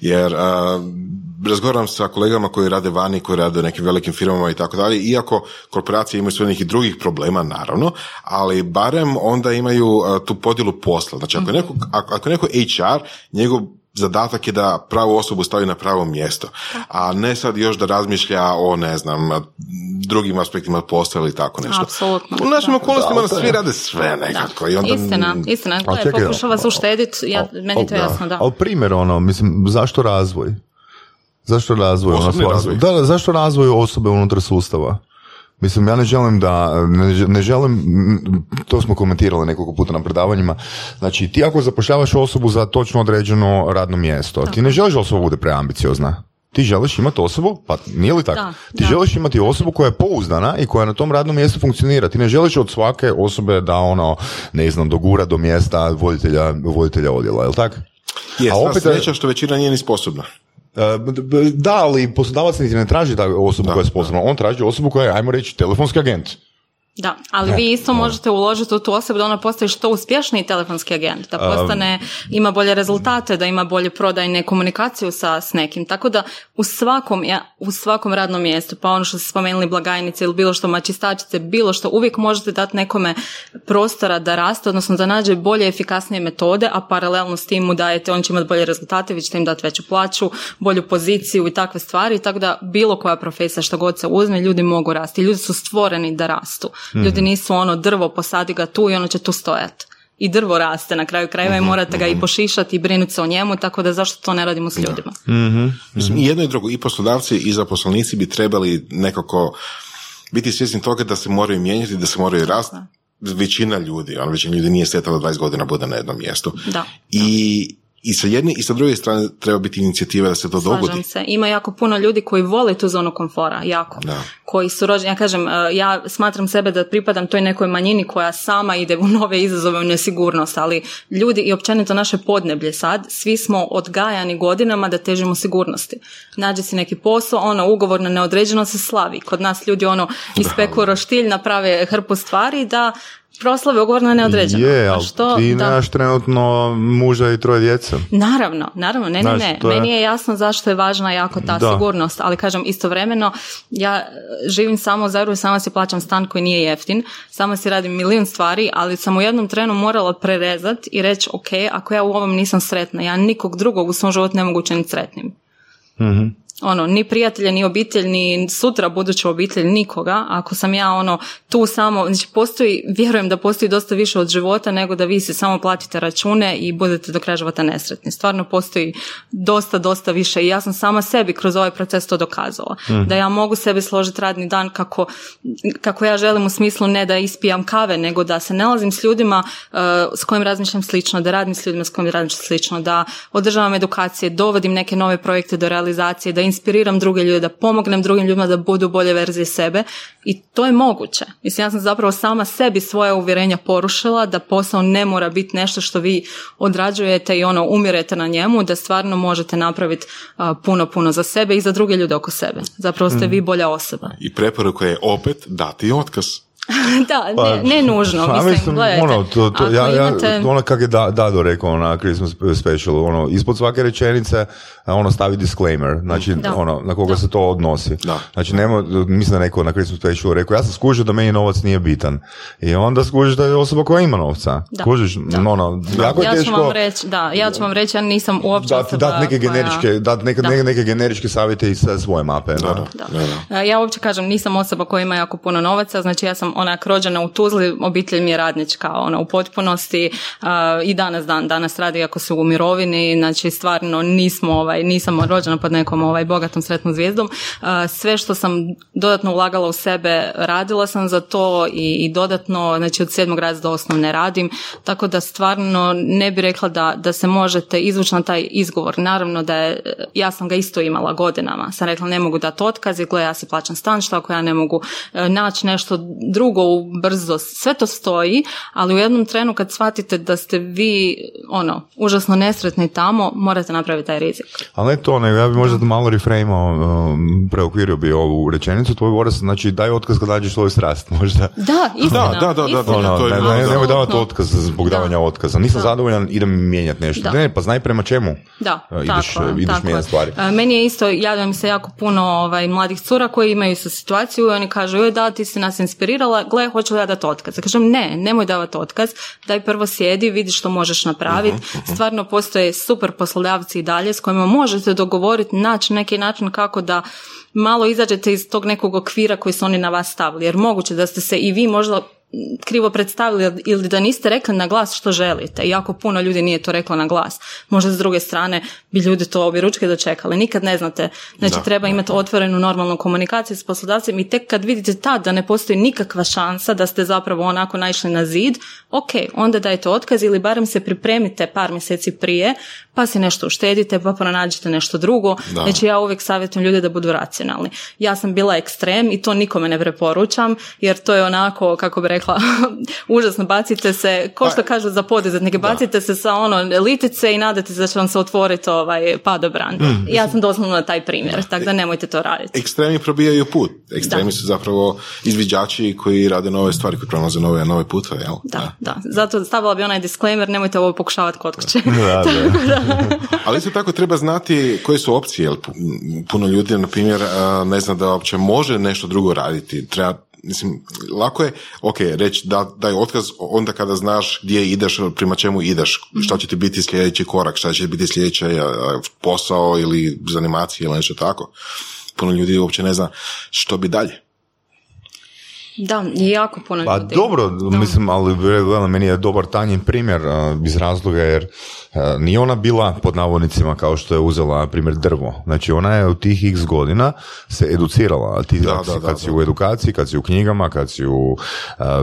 Jer razgovaram sa kolegama koji rade vani, koji rade u nekim velikim firmama i tako dalje, iako korporacije imaju sve nekih drugih problema, naravno, ali barem onda imaju tu podjelu posla. Znači, ako je neko, ako je neko HR, njegov zadatak je da pravu osobu stavi na pravo mjesto, a ne sad još da razmišlja o, ne znam, drugim aspektima posla ili tako nešto. Apsolutno. U našim okolnostima svi rade sve nekako. I onda... Istina, istina. pokušava se uštediti, ja, meni to jasno, da. Ali primjer, ono, mislim, zašto razvoj? Zašto razvoj? Ono, razvoj. Da, da, zašto razvoj osobe unutar sustava? Mislim, ja ne želim da, ne, želim, to smo komentirali nekoliko puta na predavanjima, znači ti ako zapošljavaš osobu za točno određeno radno mjesto, ti ne želiš da osoba bude preambiciozna. Ti želiš imati osobu, pa nije li tako? Ti želiš imati osobu koja je pouzdana i koja na tom radnom mjestu funkcionira. Ti ne želiš od svake osobe da ono, ne znam, dogura do mjesta voditelja, voditelja odjela, je li tako? Jest, a opet sreća što većina nije ni sposobna. Da, ali poslodavac niti ne traži osobu koja je sposobna. On traži osobu koja je, ajmo reći, telefonski agent. Da, ali vi isto možete uložiti u tu osobu da ona postaje što uspješniji telefonski agent, da postane, ima bolje rezultate, da ima bolje prodajne komunikaciju sa s nekim. Tako da u svakom, ja, u svakom radnom mjestu, pa ono što ste spomenuli blagajnice ili bilo što mačistačice, bilo što uvijek možete dati nekome prostora da raste, odnosno da nađe bolje efikasnije metode, a paralelno s tim mu dajete, on će imati bolje rezultate, vi ćete im dati veću plaću, bolju poziciju i takve stvari, tako da bilo koja profesija što god se uzme, ljudi mogu rasti. Ljudi su stvoreni da rastu. Ljudi mhm. nisu ono drvo, posadi ga tu i ono će tu stojati. I drvo raste na kraju krajeva i mhm, morate ga i mhm. pošišati i brinuti se o njemu, tako da zašto to ne radimo s ljudima? Mislim, i jedno i drugo, i poslodavci i zaposlenici bi trebali nekako biti svjesni toga da se moraju mijenjati, da se moraju rasti. Većina ljudi, on većina ljudi nije sjetala 20 godina bude na jednom mjestu. Da. I i sa jedne i sa druge strane treba biti inicijativa da se to Slažem dogodi. se. Ima jako puno ljudi koji vole tu zonu komfora, jako. Da. Koji su rođeni, ja kažem, e, ja smatram sebe da pripadam toj nekoj manjini koja sama ide u nove izazove, u nesigurnost, ali ljudi i općenito naše podneblje sad, svi smo odgajani godinama da težimo sigurnosti. Nađe si neki posao, ono, ugovor na neodređeno se slavi. Kod nas ljudi ono ispeku roštilj, naprave hrpu stvari da proslave ugovor na neodređeno. Je, ali što, ti da. nemaš trenutno muža i troje djece. Naravno, naravno, ne, ne, ne. Meni je jasno zašto je važna jako ta sigurnost, ali kažem istovremeno, ja živim samo u Zagrebu, samo si plaćam stan koji nije jeftin, samo si radim milijun stvari, ali sam u jednom trenu morala prerezat i reći, ok, ako ja u ovom nisam sretna, ja nikog drugog u svom životu ne mogu učiniti sretnim. mm ono, ni prijatelja, ni obitelj, ni sutra buduću obitelj, nikoga. Ako sam ja ono tu samo, znači postoji, vjerujem da postoji dosta više od života nego da vi se samo platite račune i budete do kraja života nesretni. Stvarno postoji dosta, dosta više i ja sam sama sebi kroz ovaj proces to dokazala. Mhm. Da ja mogu sebi složiti radni dan kako, kako ja želim u smislu ne da ispijam kave, nego da se nalazim s ljudima uh, s kojim razmišljam slično, da radim s ljudima s kojim razmišljam slično, da održavam edukacije, dovodim neke nove projekte do realizacije, da inspiriram druge ljude, da pomognem drugim ljudima da budu bolje verzije sebe i to je moguće. Mislim, ja sam zapravo sama sebi svoje uvjerenja porušila da posao ne mora biti nešto što vi odrađujete i ono umirete na njemu, da stvarno možete napraviti puno, puno za sebe i za druge ljude oko sebe. Zapravo ste vi mhm. bolja osoba. I preporuka je opet dati otkaz. da, ne, pa, ne nužno, pa, mislim, gledajte. Ono, to, to, ja, ja, ono kak je da, Dado rekao na Christmas special, ono, ispod svake rečenice ono stavi disclaimer, znači ono, na koga se to odnosi. Da. Znači, nema, mislim da neko na Christmas special rekao, ja sam skužio da meni novac nije bitan. I onda skužiš da je osoba koja ima novca. Da. Skužiš, da. ono, jako ja je teško... Ću vam reći, da, ja ću vam reći, ja nisam uopće dat, dat neke koja... generičke, dat neke, neke generičke savjete iz svoje mape. Da, da. Ja uopće kažem, nisam osoba koja ima jako puno novaca, znači ja sam onak rođena u Tuzli, obitelj mi je radnička, ona u potpunosti i danas dan, danas radi ako su u mirovini, znači stvarno nismo ovaj, nisam rođena pod nekom ovaj, bogatom sretnom zvijezdom. Sve što sam dodatno ulagala u sebe, radila sam za to i, i dodatno, znači od sedmog razreda osnovne radim, tako da stvarno ne bi rekla da, da se možete izvući na taj izgovor. Naravno da je, ja sam ga isto imala godinama. Sam rekla ne mogu dati otkaz i ja si plaćam stan, što ako ja ne mogu e, naći nešto drugo brzo, sve to stoji, ali u jednom trenu kad shvatite da ste vi ono, užasno nesretni tamo, morate napraviti taj rizik. Ali ne to, nego ja bi možda malo reframeao, um, preokvirio bi ovu rečenicu, tvoj vorac, znači daj otkaz kad nađeš svoju strast, možda. Da, istina. Da, da, da, da, ono, to je ne, ne, nemoj davati otkaz zbog davanja otkaza. Nisam zadovoljan, idem mijenjati nešto. Ne, pa znaj prema čemu da, uh, ideš, tako, ideš tako. stvari. Uh, meni je isto, javljam se jako puno ovaj, mladih cura koji imaju sa situaciju i oni kažu, joj da, ti si nas inspirirala, gle, hoću li ja dati otkaz? Ja kažem, ne, nemoj davati otkaz, daj prvo sjedi, vidi što možeš napraviti. Mhm, mhm. Stvarno postoje super poslodavci i dalje s kojima možete dogovoriti, naći neki način kako da malo izađete iz tog nekog okvira koji su oni na vas stavili. Jer moguće da ste se i vi možda krivo predstavili ili da niste rekli na glas što želite. Jako puno ljudi nije to reklo na glas. Možda s druge strane bi ljudi to obje ručke dočekali. Nikad ne znate. Znači treba imati otvorenu normalnu komunikaciju s poslodavcem i tek kad vidite tad da ne postoji nikakva šansa da ste zapravo onako naišli na zid, ok, onda dajte otkaz ili barem se pripremite par mjeseci prije pa si nešto uštedite, pa pronađite nešto drugo. Da. Znači ja uvijek savjetujem ljude da budu racionalni. Ja sam bila ekstrem i to nikome ne preporučam, jer to je onako, kako bi rekla, užasno, bacite se, ko što pa, kažu za poduzetnike, bacite se sa ono litice i nadate se da će vam se otvoriti ovaj padobran. Mm, ja sam doslovno na taj primjer, tako da nemojte to raditi. Ekstremi probijaju put. Ekstremi su zapravo izviđači koji rade nove stvari, koji pronalaze nove, nove putove, jel? Da, da. Zato stavila bi onaj disclaimer, nemojte ovo pokušavati kod kuće. Ali isto tako treba znati koje su opcije, jer puno ljudi, na primjer, ne zna da uopće može nešto drugo raditi. Treba mislim, lako je, ok, reći da daj otkaz onda kada znaš gdje ideš, prema čemu ideš, šta će ti biti sljedeći korak, šta će biti sljedeći posao ili zanimacija ili nešto tako. Puno ljudi uopće ne zna što bi dalje. Da, jako puno Pa dobro, mislim, ali meni je dobar tanjen primjer iz razloga jer nije ona bila pod navodnicima kao što je uzela primjer drvo. Znači ona je u tih x godina se educirala. Ti, da, da, kad si u edukaciji, kad si u knjigama, kad si u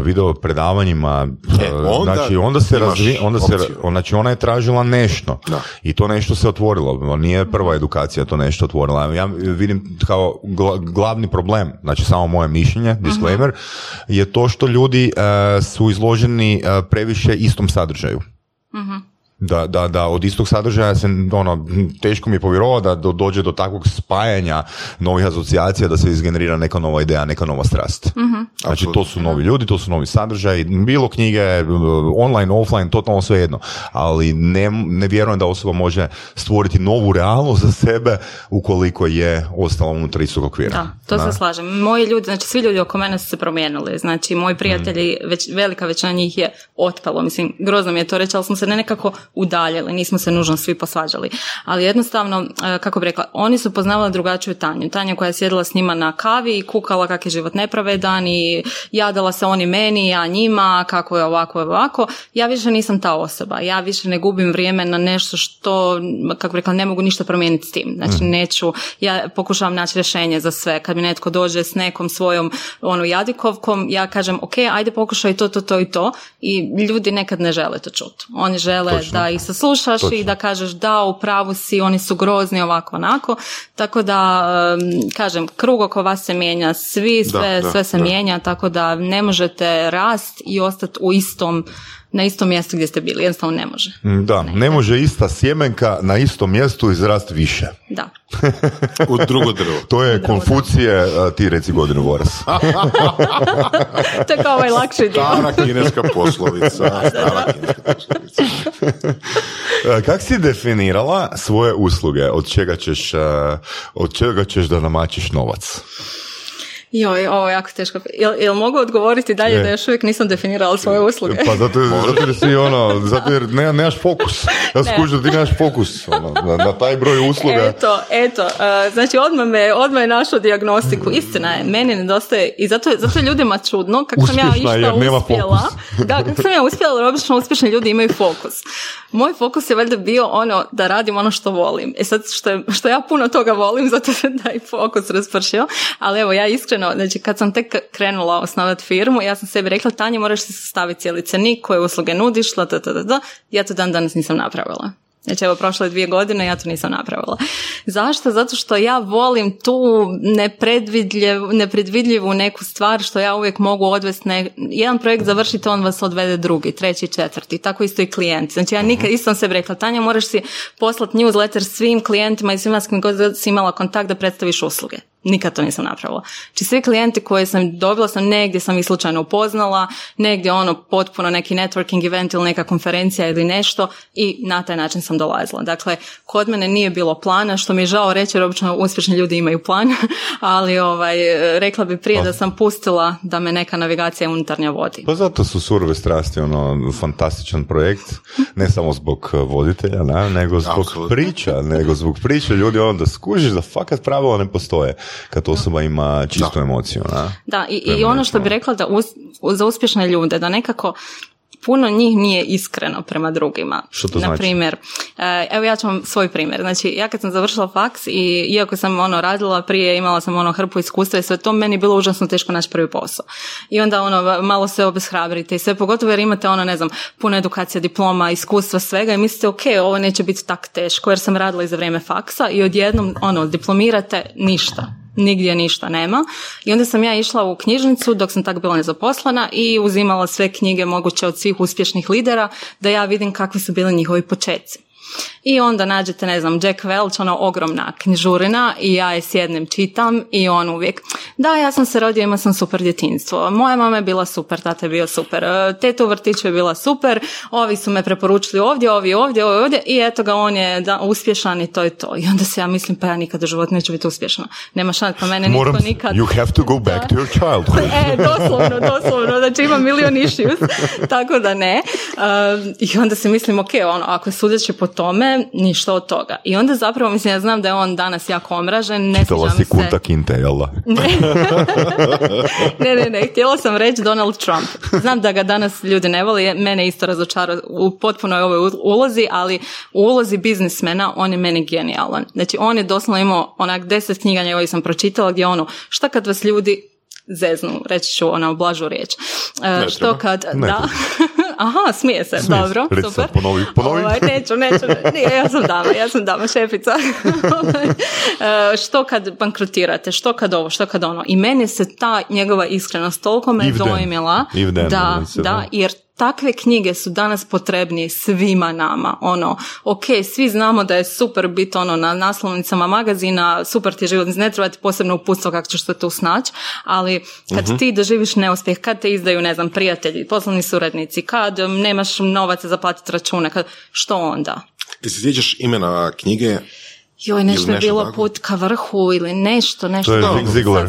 video predavanjima, e, onda znači onda se razvi, onda se, znači ona je tražila nešto i to nešto se otvorilo. Nije prva edukacija to nešto otvorila. Ja vidim kao glavni problem, znači samo moje mišljenje, disclaimer, je to što ljudi uh, su izloženi uh, previše istom sadržaju. uh da, da, da od istog sadržaja se ono, teško mi je povjerovati da do, dođe do takvog spajanja novih asocijacija da se izgenerira neka nova ideja, neka nova strast. Uh-huh. Znači to su novi ljudi, to su novi sadržaji, bilo knjige, online, offline, totalno sve jedno. Ali ne, ne vjerujem da osoba može stvoriti novu realnost za sebe ukoliko je ostala unutar istog okvira. Da, to se slažem. Moji ljudi, znači svi ljudi oko mene su se promijenili. Znači moji prijatelji, mm. već, velika većina njih je otpalo. Mislim, grozno mi je to reći, ali smo se ne nekako udaljili, nismo se nužno svi posvađali. Ali jednostavno, e, kako bi rekla, oni su poznavali drugačiju Tanju. Tanja koja je sjedila s njima na kavi i kukala kak je život nepravedan i jadala se oni meni, ja njima, kako je ovako ovako. Ja više nisam ta osoba. Ja više ne gubim vrijeme na nešto što, kako bi rekla, ne mogu ništa promijeniti s tim. Znači, mhm. neću, ja pokušavam naći rješenje za sve. Kad mi netko dođe s nekom svojom ono jadikovkom, ja kažem, ok, ajde pokušaj to, to, to i to. I ljudi nekad ne žele to čuti. Oni žele da da ih saslušaš i da kažeš da u pravu si, oni su grozni ovako onako. Tako da kažem, krug oko vas se mijenja, svi sve, sve se mijenja, tako da ne možete rast i ostati u istom na istom mjestu gdje ste bili, jednostavno ne može. Mm, da, ne, može ista sjemenka na istom mjestu izrast više. Da. U drugo drvo. To je konfucije, ti reci godinu voras. to je kao ovaj lakši dio. Stara kineska poslovica. Stara kineska poslovica. Kak si definirala svoje usluge? Od čega ćeš, od čega ćeš da namačiš novac? Joj, ovo je jako teško. Jel, jel mogu odgovoriti dalje da još uvijek nisam definirala svoje usluge? Pa zato, zato jer si ono, zato jer ne, nemaš fokus. Ja skužu da ti nemaš fokus ono, na, na, taj broj usluga. Eto, eto. Uh, znači odmah me, odmah je našao diagnostiku. Istina je, meni nedostaje, i zato, zato je ljudima čudno, kako sam ja išta uspjela. Da, kako sam ja uspjela, jer obično uspješni ljudi imaju fokus. Moj fokus je valjda bio ono da radim ono što volim. E sad, što, je, što ja puno toga volim, zato se taj fokus raspršio. Ali evo, ja iskreno znači kad sam tek krenula osnovati firmu, ja sam sebi rekla, Tanja, moraš se sastaviti cijeli cenik, koje usluge nudiš, da, da, da, ja to dan danas nisam napravila. Znači evo prošle dvije godine ja to nisam napravila. Zašto? Zato što ja volim tu nepredvidljivu neku stvar što ja uvijek mogu odvesti ne, jedan projekt završiti on vas odvede drugi, treći, četvrti. Tako isto i klijenti. Znači ja nikad, isto sam se rekla, Tanja moraš si poslati newsletter svim klijentima i svima s kim god si imala kontakt da predstaviš usluge. Nikad to nisam napravila. Znači svi klijenti koje sam dobila sam negdje sam ih slučajno upoznala, negdje ono potpuno neki networking event ili neka konferencija ili nešto i na taj način sam dolazila. Dakle, kod mene nije bilo plana, što mi je žao reći jer obično uspješni ljudi imaju plan, ali ovaj, rekla bi prije da sam pustila da me neka navigacija unutarnja vodi. Pa zato su surove strasti ono fantastičan projekt, ne samo zbog voditelja, ne, nego zbog priča, nego zbog priča ljudi onda skužiš da fakat pravila ne postoje kad osoba ima čistu emociju. Na? Da, i, i ono što bi rekla da za uspješne ljude, da nekako puno njih nije iskreno prema drugima. Što to Na znači? primjer, e, evo ja ću vam svoj primjer. Znači, ja kad sam završila faks i iako sam ono radila prije, imala sam ono hrpu iskustva i sve to, meni je bilo užasno teško naći prvi posao. I onda ono, malo se obeshrabrite i sve, pogotovo jer imate ono, ne znam, puno edukacija, diploma, iskustva, svega i mislite, ok, ovo neće biti tak teško jer sam radila i za vrijeme faksa i odjednom, ono, diplomirate ništa nigdje ništa nema. I onda sam ja išla u knjižnicu dok sam tako bila nezaposlena i uzimala sve knjige moguće od svih uspješnih lidera da ja vidim kakvi su bili njihovi početci. I onda nađete, ne znam, Jack Welch, ono ogromna knjižurina i ja je sjednem, čitam i on uvijek, da, ja sam se rodio, imao sam super djetinstvo, moja mama je bila super, tata je bio super, teta u vrtiću je bila super, ovi su me preporučili ovdje, ovi ovdje, ovi ovdje i eto ga, on je da, uspješan i to je to. I onda se ja mislim, pa ja nikad u životu neću biti uspješna. Nema šanse, pa mene Moram, nitko nikad... you have to go back to your childhood. E, doslovno, doslovno, znači ima milion issues, tako da ne. Um, I onda se mislim, ok, ono, ako sudeći po tome, ništa od toga. I onda zapravo, mislim, ja znam da je on danas jako omražen, ne Čitala sviđa si mi se... Kunta Kinte, jel da? ne, ne, ne, htjela sam reći Donald Trump. Znam da ga danas ljudi ne voli, mene isto razočarao u potpunoj ovoj ulozi, ali u ulozi biznismena on je meni genijalan. Znači, on je doslovno imao onak deset knjiga njegovih sam pročitala gdje ono, šta kad vas ljudi zeznu, reći ću ona blažu riječ. E, što treba. kad, Ne da, aha, smije se, Smije se. dobro, Reci super. sad, ponovi, ponovi. Ovaj, neću, neću, nije, ja sam dama, ja sam dama, šefica. Ovaj, e, što kad bankrotirate, što kad ovo, što kad ono. I meni se ta njegova iskrenost toliko me dojmila. Da, se, da, da. jer takve knjige su danas potrebnije svima nama. Ono, ok, svi znamo da je super biti ono na naslovnicama magazina, super ti je život, ne treba ti posebno uputstvo kako ćeš se tu snaći, ali kad Mhm. ti doživiš neuspjeh, kad te izdaju, ne znam, prijatelji, poslovni suradnici, kad um, nemaš novaca za platiti račune, kad, što onda? Ti se sjećaš imena knjige? Joj, nešto je bilo tako? put ka vrhu ili nešto, nešto. To je. Zig Ziglar.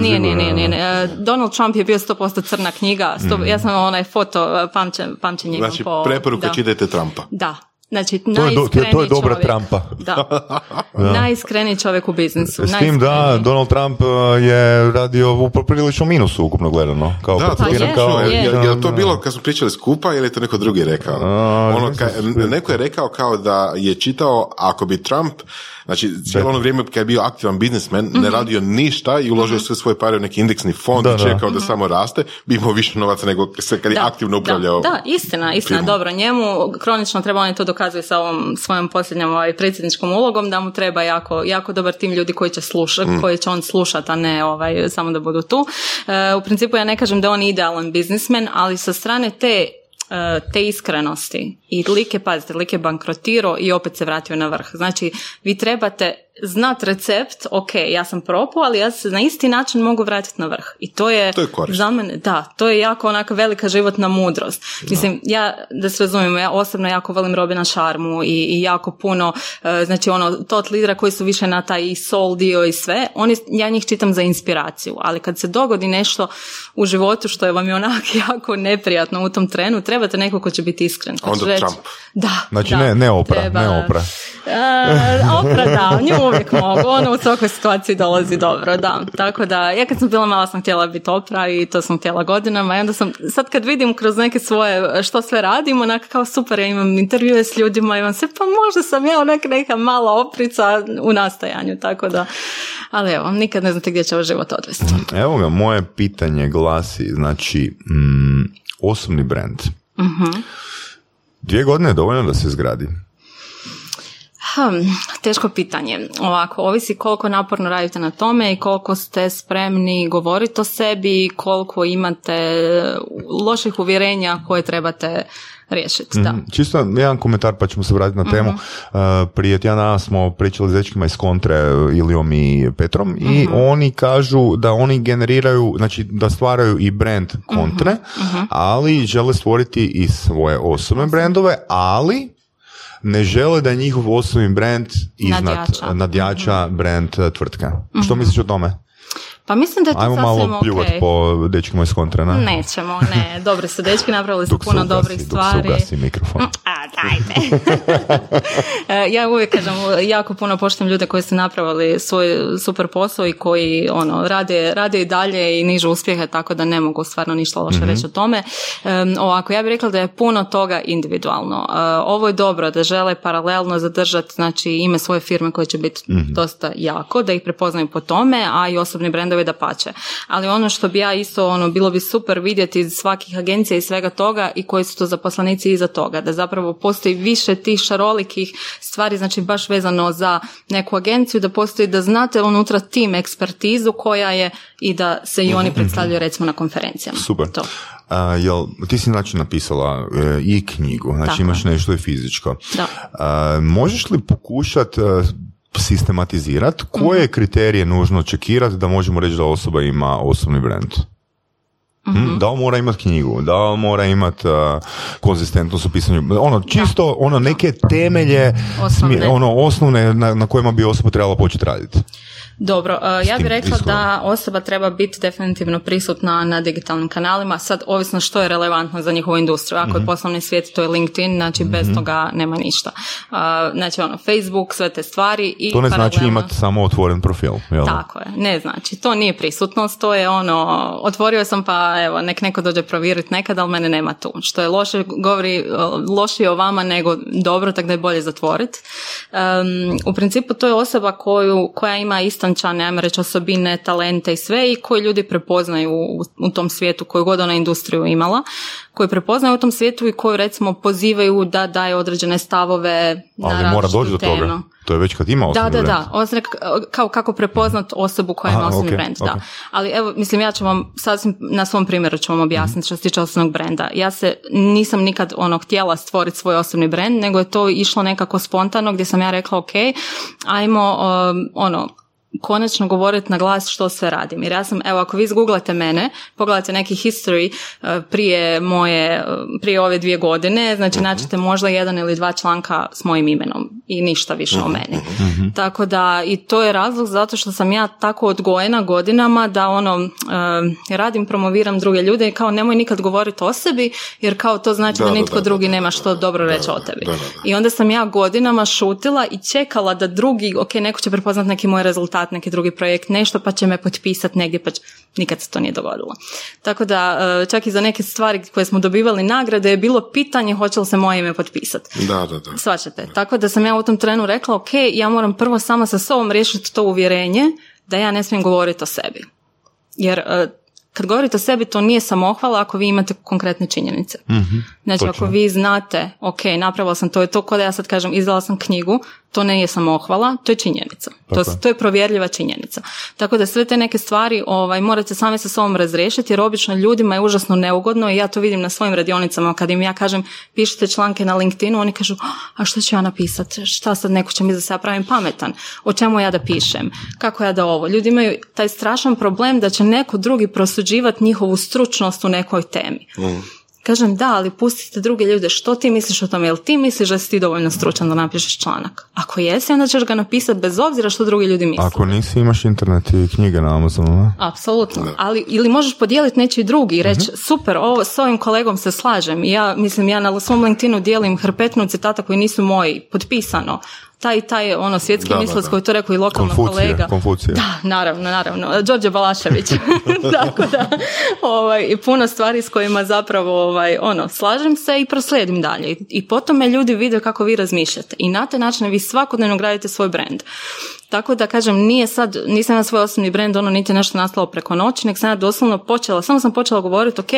Nije, nije, nije, nije. Donald Trump je bio 100% crna knjiga. Sto, Ja sam onaj foto, e, pamćen, pamćenje Znači, po... preporuka da. čitajte Trumpa. Da. Znači, To je, do, to je dobra čovjek. Trumpa. Da. Najiskreniji čovjek u biznisu. S tim da. Donald Trump uh, je radio u popriličnom minusu ukupno gledano. Kao Da, to percipiran je, kao, je. je, je, to bilo kad smo pričali skupa ili je to neko drugi rekao? A, ono, ka, da neko je rekao kao da je čitao ako bi Trump Znači, cijelo ono vrijeme kad je bio aktivan biznismen, Mhm. ne radio ništa i uložio sve svoje pare u neki indeksni fond Da, i da. čekao da samo raste, bi imao više novaca nego se kad je aktivno upravljao. Da, da, istina, istina, firmom. dobro, njemu kronično treba, on je to dokazuje sa ovom svojom posljednjom ovaj, predsjedničkom ulogom, da mu treba jako, jako dobar tim ljudi koji će slušati, Mm. koji će on slušati, a ne ovaj, samo da budu tu. E, u principu ja ne kažem da je on idealan biznismen, ali sa strane te te iskrenosti i like, pazite, like bankrotirao i opet se vratio na vrh. Znači, vi trebate znat recept, ok, ja sam propao, ali ja se na isti način mogu vratiti na vrh. I to je, To je za mene, da, to je jako onaka velika životna mudrost. Mislim, ja, da se razumijemo, ja osobno jako volim Robina Šarmu i, i jako puno, e, znači ono, tot lidera koji su više na taj soul dio i sve, oni, ja njih čitam za inspiraciju, ali kad se dogodi nešto u životu što je vam je onak jako neprijatno u tom trenu, trebate neko ko će biti iskren. Onda reći- Trump. Da. Znači da, ne, ne opra, treba- ne opra. E, opra da, nju uvijek mogu, ona u svakoj situaciji dolazi dobro, da. Tako da, ja kad sam bila mala sam htjela biti opra i to sam htjela godinama i onda sam, sad kad vidim kroz neke svoje, što sve radim, onak kao super, ja imam intervjue s ljudima i vam se, pa možda sam ja onak neka mala oprica u nastajanju, tako da, ali evo, nikad ne znate gdje će vas život odvesti. Evo ga, moje pitanje glasi, znači, mm, osobni brand. Dvije godine je dovoljno da se zgradi. Teško pitanje. Ovako, ovisi koliko naporno radite na tome i koliko ste spremni govoriti o sebi i koliko imate loših uvjerenja koje trebate riješiti. Da. Čisto jedan komentar pa ćemo se vratiti na temu. Uh, prije tjedan dana smo pričali s dečkima iz kontre Ilijom i Petrom i oni kažu da oni generiraju, znači da stvaraju i brand kontre, ali žele stvoriti i svoje osobne brendove, ali ne žele da je njihov osobni brand iznad Nadjača. nadjača brand uh, tvrtka. Što misliš o tome? Pa mislim da je to Ajmo sasvim malo pljuvat okej. po dečkima iz kontre, ne? Nećemo, ne. Dobri su dečki, napravili su se puno dobrih dok se stvari. ugasi mikrofon. A, da, ajde. E, ja uvijek kažem, jako puno poštujem ljude koji su napravili svoj super posao i koji ono, rade, rade i dalje i nižu uspjehe, tako da ne mogu stvarno ništa loše mm reći o tome. ovako, ja bih rekla da je puno toga individualno. E, ovo je dobro da žele paralelno zadržati znači, ime svoje firme koje će biti mm dosta jako, da ih prepoznaju po tome, a i osobni brendovi da pače. Ali ono što bi ja isto, ono, bilo bi super vidjeti iz svakih agencija i svega toga i koji su to zaposlenici iza toga, da zapravo postoji više tih šarolikih stvari, znači baš vezano za neku agenciju, da postoji da znate unutra tim ekspertizu koja je i da se i oni mhm, predstavljaju mhm. recimo na konferencijama. Super. To. jel, ti si znači napisala e, i knjigu, znači imaš nešto i fizičko. Da. možeš li pokušati e, sistematizirati koje mm kriterije nužno očekirati da možemo reći da osoba ima osobni brand? Mm Da on mora imati knjigu, da on mora imati uh, konzistentnost u pisanju, ono čisto, ono neke temelje, osnovne, ono osnovne na, na kojima bi osoba trebala početi raditi. Dobro, uh, ja bih rekla da osoba treba biti definitivno prisutna na digitalnim kanalima, sad ovisno što je relevantno za njihovu industriju. Ako je mhm. poslovni svijet, to je LinkedIn, znači bez mhm. toga nema ništa. Uh, znači ono, Facebook, sve te stvari i To ne znači imati samo otvoren profil, jel? Tako je, ne znači, to nije prisutnost, to je ono, otvorio sam pa evo, nek neko dođe provjeriti nekad, ali mene nema tu. Što je loše, govori lošije o vama nego dobro, tako da je bolje zatvoriti. Um, u principu to je osoba koju, koja ima isto istančane, ajmo reći, osobine, talente i sve i koji ljudi prepoznaju u, u tom svijetu koju god ona industriju imala, koji prepoznaju u tom svijetu i koji recimo pozivaju da daje određene stavove na Ali mora doći do toga. To je već kad ima osobni Da, da, da. kao kako prepoznat osobu koja ima osobni okay, brand, da. Ali evo, mislim, ja ću vam sasvim na svom primjeru ću vam objasniti mm što se tiče osobnog brenda. Ja se nisam nikad ono htjela stvoriti svoj osobni brand, nego je to išlo nekako spontano gdje sam ja rekla, ok, ajmo um, ono, konačno govoriti na glas što sve radim. Jer ja sam, evo ako vi izgooglate mene, pogledate neki history uh, prije moje, uh, prije ove dvije godine, znači uh naćete možda jedan ili dva članka s mojim imenom i ništa više o meni. uh Tako da i to je razlog zato što sam ja tako odgojena godinama da ono uh, radim, promoviram druge ljude i kao nemoj nikad govoriti o sebi jer kao to znači da, nitko drugi nema što dobro reći o tebi. I onda sam ja godinama šutila i čekala da drugi, ok, neko će prepoznat neki moj rezultat neki drugi projekt, nešto pa će me potpisati negdje, pa će... nikad se to nije dogodilo. Tako da e, čak i za neke stvari koje smo dobivali nagrade je bilo pitanje hoće li se moje ime potpisati. Da, da, da. Svačate. Tako da sam ja u tom trenu rekla, ok, ja moram prvo sama sa sobom riješiti to uvjerenje da ja ne smijem govoriti o sebi. Jer e, kad govorite o sebi, to nije samohvala ako vi imate konkretne činjenice. mm Znači, ako vi znate, ok, napravila sam to je to, kod ja sad kažem, izdala sam knjigu, to ne je samohvala, to je činjenica. To, to, je provjerljiva činjenica. Tako da sve te neke stvari ovaj, morate sami sa sobom razriješiti, jer obično ljudima je užasno neugodno i ja to vidim na svojim radionicama, kad im ja kažem, pišite članke na LinkedInu, oni kažu, a što ću ja napisati? Šta sad neko će mi da se ja pravim pametan? O čemu ja da pišem? Kako ja da ovo? Ljudi imaju taj strašan problem da će neko drugi prosuđivati njihovu stručnost u nekoj temi. Mm. Kažem da, ali pustite druge ljude, što ti misliš o tome, jel ti misliš da si ti dovoljno stručan da napišeš članak? Ako jesi, onda ćeš ga napisati bez obzira što drugi ljudi misle. Ako nisi, imaš internet i knjige na Amazonu, ne? Apsolutno, ali ili možeš podijeliti nečiji drugi i reći, uh super, ovo s ovim kolegom se slažem. Ja, mislim, ja na svom LinkedInu dijelim hrpetnu citata koji nisu moji, potpisano taj taj ono svjetski da, mislac koji to rekao i lokalno kolega. Konfucija. Da, naravno, naravno. Đorđe Balašević. Tako da, ovaj, i puno stvari s kojima zapravo ovaj, ono, slažem se i proslijedim dalje. I, potom me ljudi vide kako vi razmišljate. I na taj način vi svakodnevno gradite svoj brand. Tako da kažem, nije sad, nisam na svoj osobni brand, ono niti nešto nastalo preko noći, nek sam ja doslovno počela, samo sam počela govoriti, ok,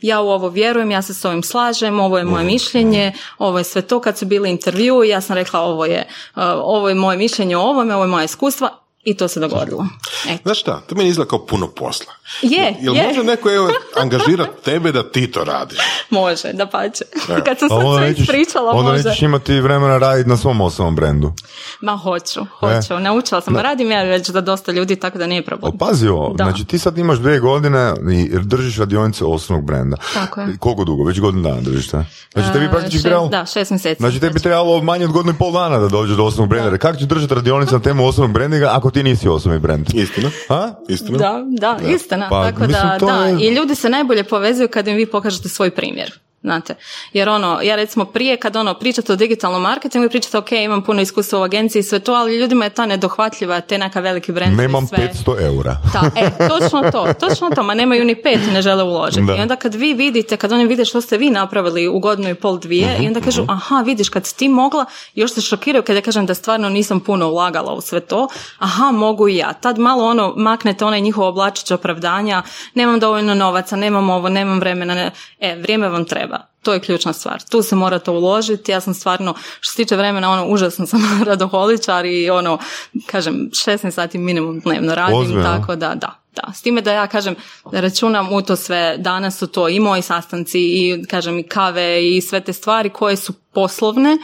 ja u ovo vjerujem, ja se s ovim slažem, ovo je moje mišljenje, ovo je sve to kad su bili intervju, ja sam rekla ovo je, uh, ovo je moje mišljenje o ovome, ovo je moja iskustva, i to se dogodilo. Eto. Znaš šta, to meni izgleda kao puno posla. Je, Jel je. može neko evo, angažirati tebe da ti to radiš? Može, da pače. Kad sam sad sve ispričala, onda može. nećeš imati vremena raditi na svom osobnom brendu. Ma hoću, hoću. E. Naučila sam, radim ja već da dosta ljudi, tako da nije problem. pazi ovo, znači ti sad imaš dvije godine i držiš radionice osobnog brenda. Tako je. Koliko dugo? Već godinu dana držiš te? Znači tebi praktički šest, trebalo... Da, šest mjeseci. Znači tebi trebalo manje od godinu i pol dana da dođeš do osobnog brenda. Kako ćeš držati radionice na temu osobnog brendinga ako ti nisi osobni brend? Istina. A? Istina. Da, da, istina. Pa, tako da, da. I ljudi se najbolje povezuju kad im vi pokažete svoj primjer. Znate, jer ono, ja recimo prije kad ono pričate o digitalnom marketingu i pričate ok, imam puno iskustva u agenciji i sve to, ali ljudima je ta nedohvatljiva, te neka veliki brend. Nemam sve. 500 eura. Da, e, točno to, točno to, ma nemaju ni pet, ne žele uložiti. I onda kad vi vidite, kad oni vide što ste vi napravili u godinu i pol dvije i onda kažu, mhm. aha, vidiš, kad ti mogla, još se šokiraju kad ja kažem da stvarno nisam puno ulagala u sve to, aha, mogu i ja. Tad malo ono, maknete onaj njihov oblačić opravdanja, nemam dovoljno novaca, nemam ovo, nemam vremena, ne. e, vrijeme vam treba to je ključna stvar. Tu se morate uložiti. Ja sam stvarno, što se tiče vremena, ono, užasno sam radoholičar i ono, kažem, 16 sati minimum dnevno radim, tako da, da. Da, s time da ja kažem, računam u to sve, danas su to i moji sastanci i kažem i kave i sve te stvari koje su poslovne,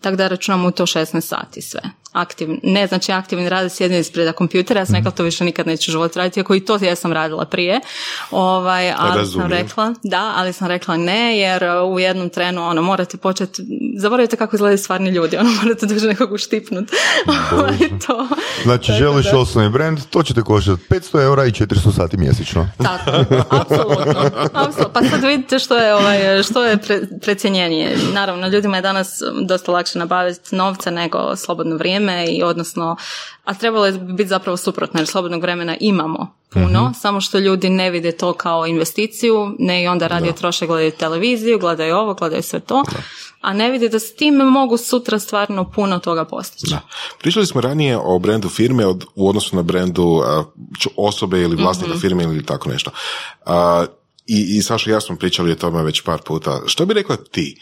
tako da računam u to 16 sati sve aktivni, ne znači aktivni rad sjedim ispred kompjutera, ja sam rekla to više nikad neću život raditi, ako i to ja sam radila prije, ovaj, pa ali sam rekla, da, ali sam rekla ne, jer u jednom trenu ono, morate početi, zaboravite kako izgledaju stvarni ljudi, ono, morate duže nekog uštipnuti. Ovaj, to. Znači, želiš osnovni brand, to će te koštati 500 eura i 400 sati mjesečno. Tako, apsolutno, apsolutno. Pa sad vidite što je, ovaj, što je pre, precjenjenije. Naravno, ljudima je danas dosta lakše nabaviti novce nego slobodno vrijeme, i odnosno, a trebalo je biti zapravo suprotno jer slobodnog vremena imamo puno, mhm. samo što ljudi ne vide to kao investiciju, ne i onda radije troše, gledaju televiziju, gledaju ovo, gledaju sve to. a ne vide da s time mogu sutra stvarno puno toga postići. Da. Pričali smo ranije o brendu firme od, u odnosu na brendu osobe ili vlasnika mm firme ili tako nešto. i, I Saša ja smo pričali o tome već par puta. Što bi rekla ti?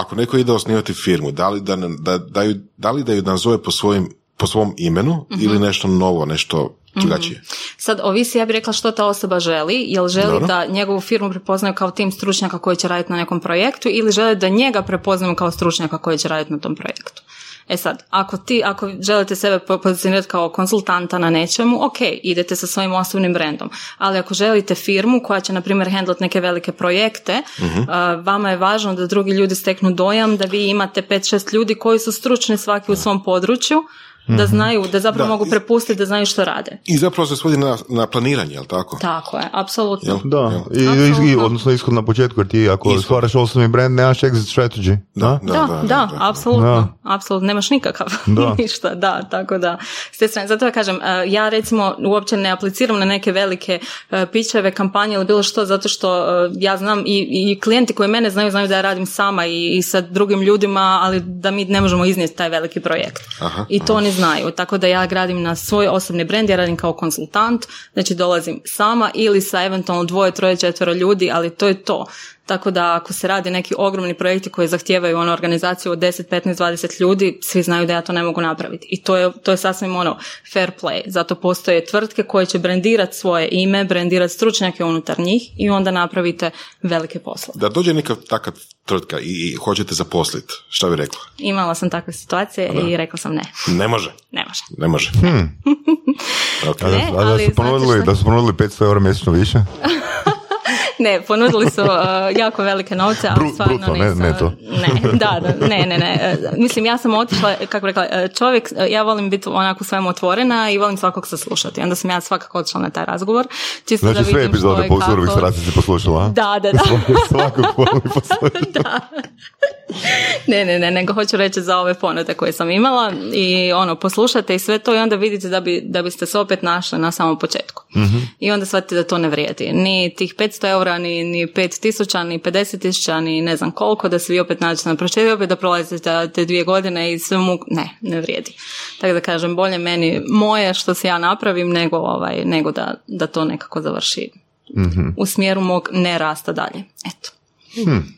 Ako neko ide osnivati firmu, da li da, da, da, ju, da, li da ju nazove po, svojim, po svom imenu ili nešto novo, nešto drugačije? Sad, ovisi, ja bih rekla što ta osoba želi, jel želi da njegovu firmu prepoznaju kao tim stručnjaka koji će raditi na nekom projektu ili želi da njega prepoznaju kao stručnjaka koji će raditi na tom projektu. E sad, ako ti, ako želite sebe pozicionirati kao konsultanta na nečemu, ok, idete sa svojim osobnim brendom. Ali ako želite firmu koja će, na primjer, handlat neke velike projekte, mhm. vama je važno da drugi ljudi steknu dojam da vi imate 5-6 ljudi koji su stručni svaki u svom području, da mhm. znaju, da zapravo mogu prepustiti da znaju što rade. I zapravo se svodi na, na planiranje, jel tako? Tako je, apsolutno. Da, I, odnosno ishod na početku, jer ti ako ishod. stvaraš osnovni brand, nemaš exit strategy. Da, da, da, da, apsolutno, apsolutno, nemaš nikakav, ništa, da, tako da, s te strane, zato ja kažem, e, ja recimo uopće ne apliciram na neke velike e, pićeve, kampanje ili bilo što, zato što e, ja znam i, i klijenti koji mene znaju, znaju da ja radim sama i, i sa drugim ljudima, ali da mi ne možemo iznijeti taj veliki projekt. Aha, I to oni znaju. Tako da ja gradim na svoj osobni brend, ja radim kao konsultant, znači dolazim sama ili sa eventualno dvoje, troje, četvero ljudi, ali to je to. Tako da ako se radi neki ogromni projekti koji zahtijevaju ono organizaciju od 10, 15, 20 ljudi, svi znaju da ja to ne mogu napraviti. I to je, to je sasvim ono fair play. Zato postoje tvrtke koje će brendirati svoje ime, brendirati stručnjake unutar njih i onda napravite velike poslove. Da dođe neka takva tvrtka i, hoćete zaposliti, šta bi rekla? Imala sam takve situacije i rekla sam ne. Ne može? Ne može. Ne može. Hmm. okay. ne, a da, su ponudili, da su ponudili 500 eura mjesečno više? ne, ponudili su uh, jako velike novce, ali stvarno bruto, Ne, ne, to. ne, da, da, ne, ne, ne. Uh, mislim, ja sam otišla, kako rekla, uh, čovjek, ja volim biti onako svemu otvorena i volim svakog saslušati. Onda sam ja svakako otišla na taj razgovor. Čisto znači, da sve epizode po surovih strasti si poslušala, Da, da, da. Svakog da. ne, ne, ne, nego hoću reći za ove ponude koje sam imala i ono, poslušate i sve to i onda vidite da, bi, da biste se opet našli na samom početku. mm I onda shvatite da to ne vrijedi. Ni tih 500 eura, ni, ni 5000, ni 50 tisuća, ni ne znam koliko, da se vi opet nađete na početku, opet da prolazite te dvije godine i sve mu, ne, ne vrijedi. Tako da kažem, bolje meni moje što se ja napravim nego, ovaj, nego da, da to nekako završi mm u smjeru mog ne rasta dalje. Eto. Hmm.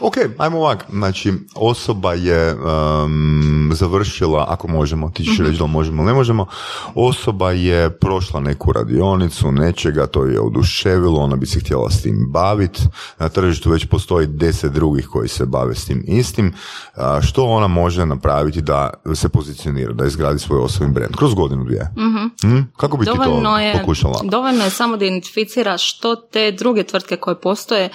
Ok, ajmo ovak. Znači, osoba je um, završila, ako možemo, ti ćeš mm reći da možemo, ne možemo, osoba je prošla neku radionicu, nečega, to je oduševilo, ona bi se htjela s tim baviti. Na tržištu već postoji deset drugih koji se bave s tim istim. što ona može napraviti da se pozicionira, da izgradi svoj osobni brand? Kroz godinu dvije. mm Kako bi dovoljno ti to je, pokušala? Dovoljno je samo da identificira što te druge tvrtke koje postoje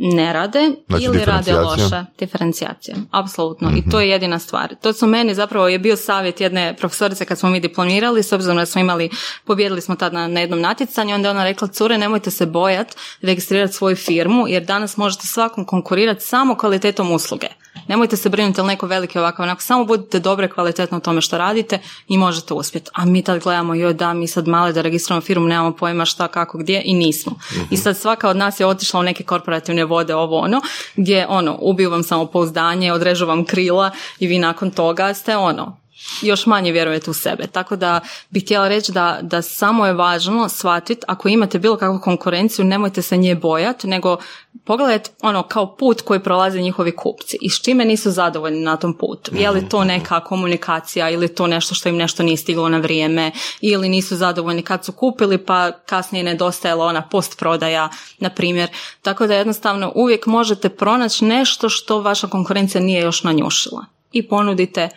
ne rade znači, ili rade loše. Diferencijacija, apsolutno. I to je jedina stvar. To su meni zapravo je bio savjet jedne profesorice kad smo mi diplomirali, s obzirom da smo imali, pobjedili smo tada na jednom natjecanju, onda je ona rekla, cure, nemojte se bojati registrirati svoju firmu, jer danas možete svakom konkurirati samo kvalitetom usluge. Nemojte se brinuti ili neko veliki ovakav, onako, samo budite dobre kvalitetno u tome što radite i možete uspjeti. A mi tad gledamo, joj da, mi sad male da registriramo firmu, nemamo pojma šta, kako, gdje i nismo. I sad svaka od nas je otišla u neke korporativne vode, ovo ono, gdje ono, ubiju vam samopouzdanje, odrežu vam krila i vi nakon toga ste ono, još manje vjerujete u sebe. Tako da bih htjela reći da, da samo je važno shvatiti ako imate bilo kakvu konkurenciju, nemojte se nje bojati, nego pogledajte ono kao put koji prolaze njihovi kupci i s čime nisu zadovoljni na tom putu. Je li to neka komunikacija ili to nešto što im nešto nije stiglo na vrijeme ili nisu zadovoljni kad su kupili pa kasnije nedostajala ona post prodaja na primjer. Tako da jednostavno uvijek možete pronaći nešto što vaša konkurencija nije još nanjušila i ponudite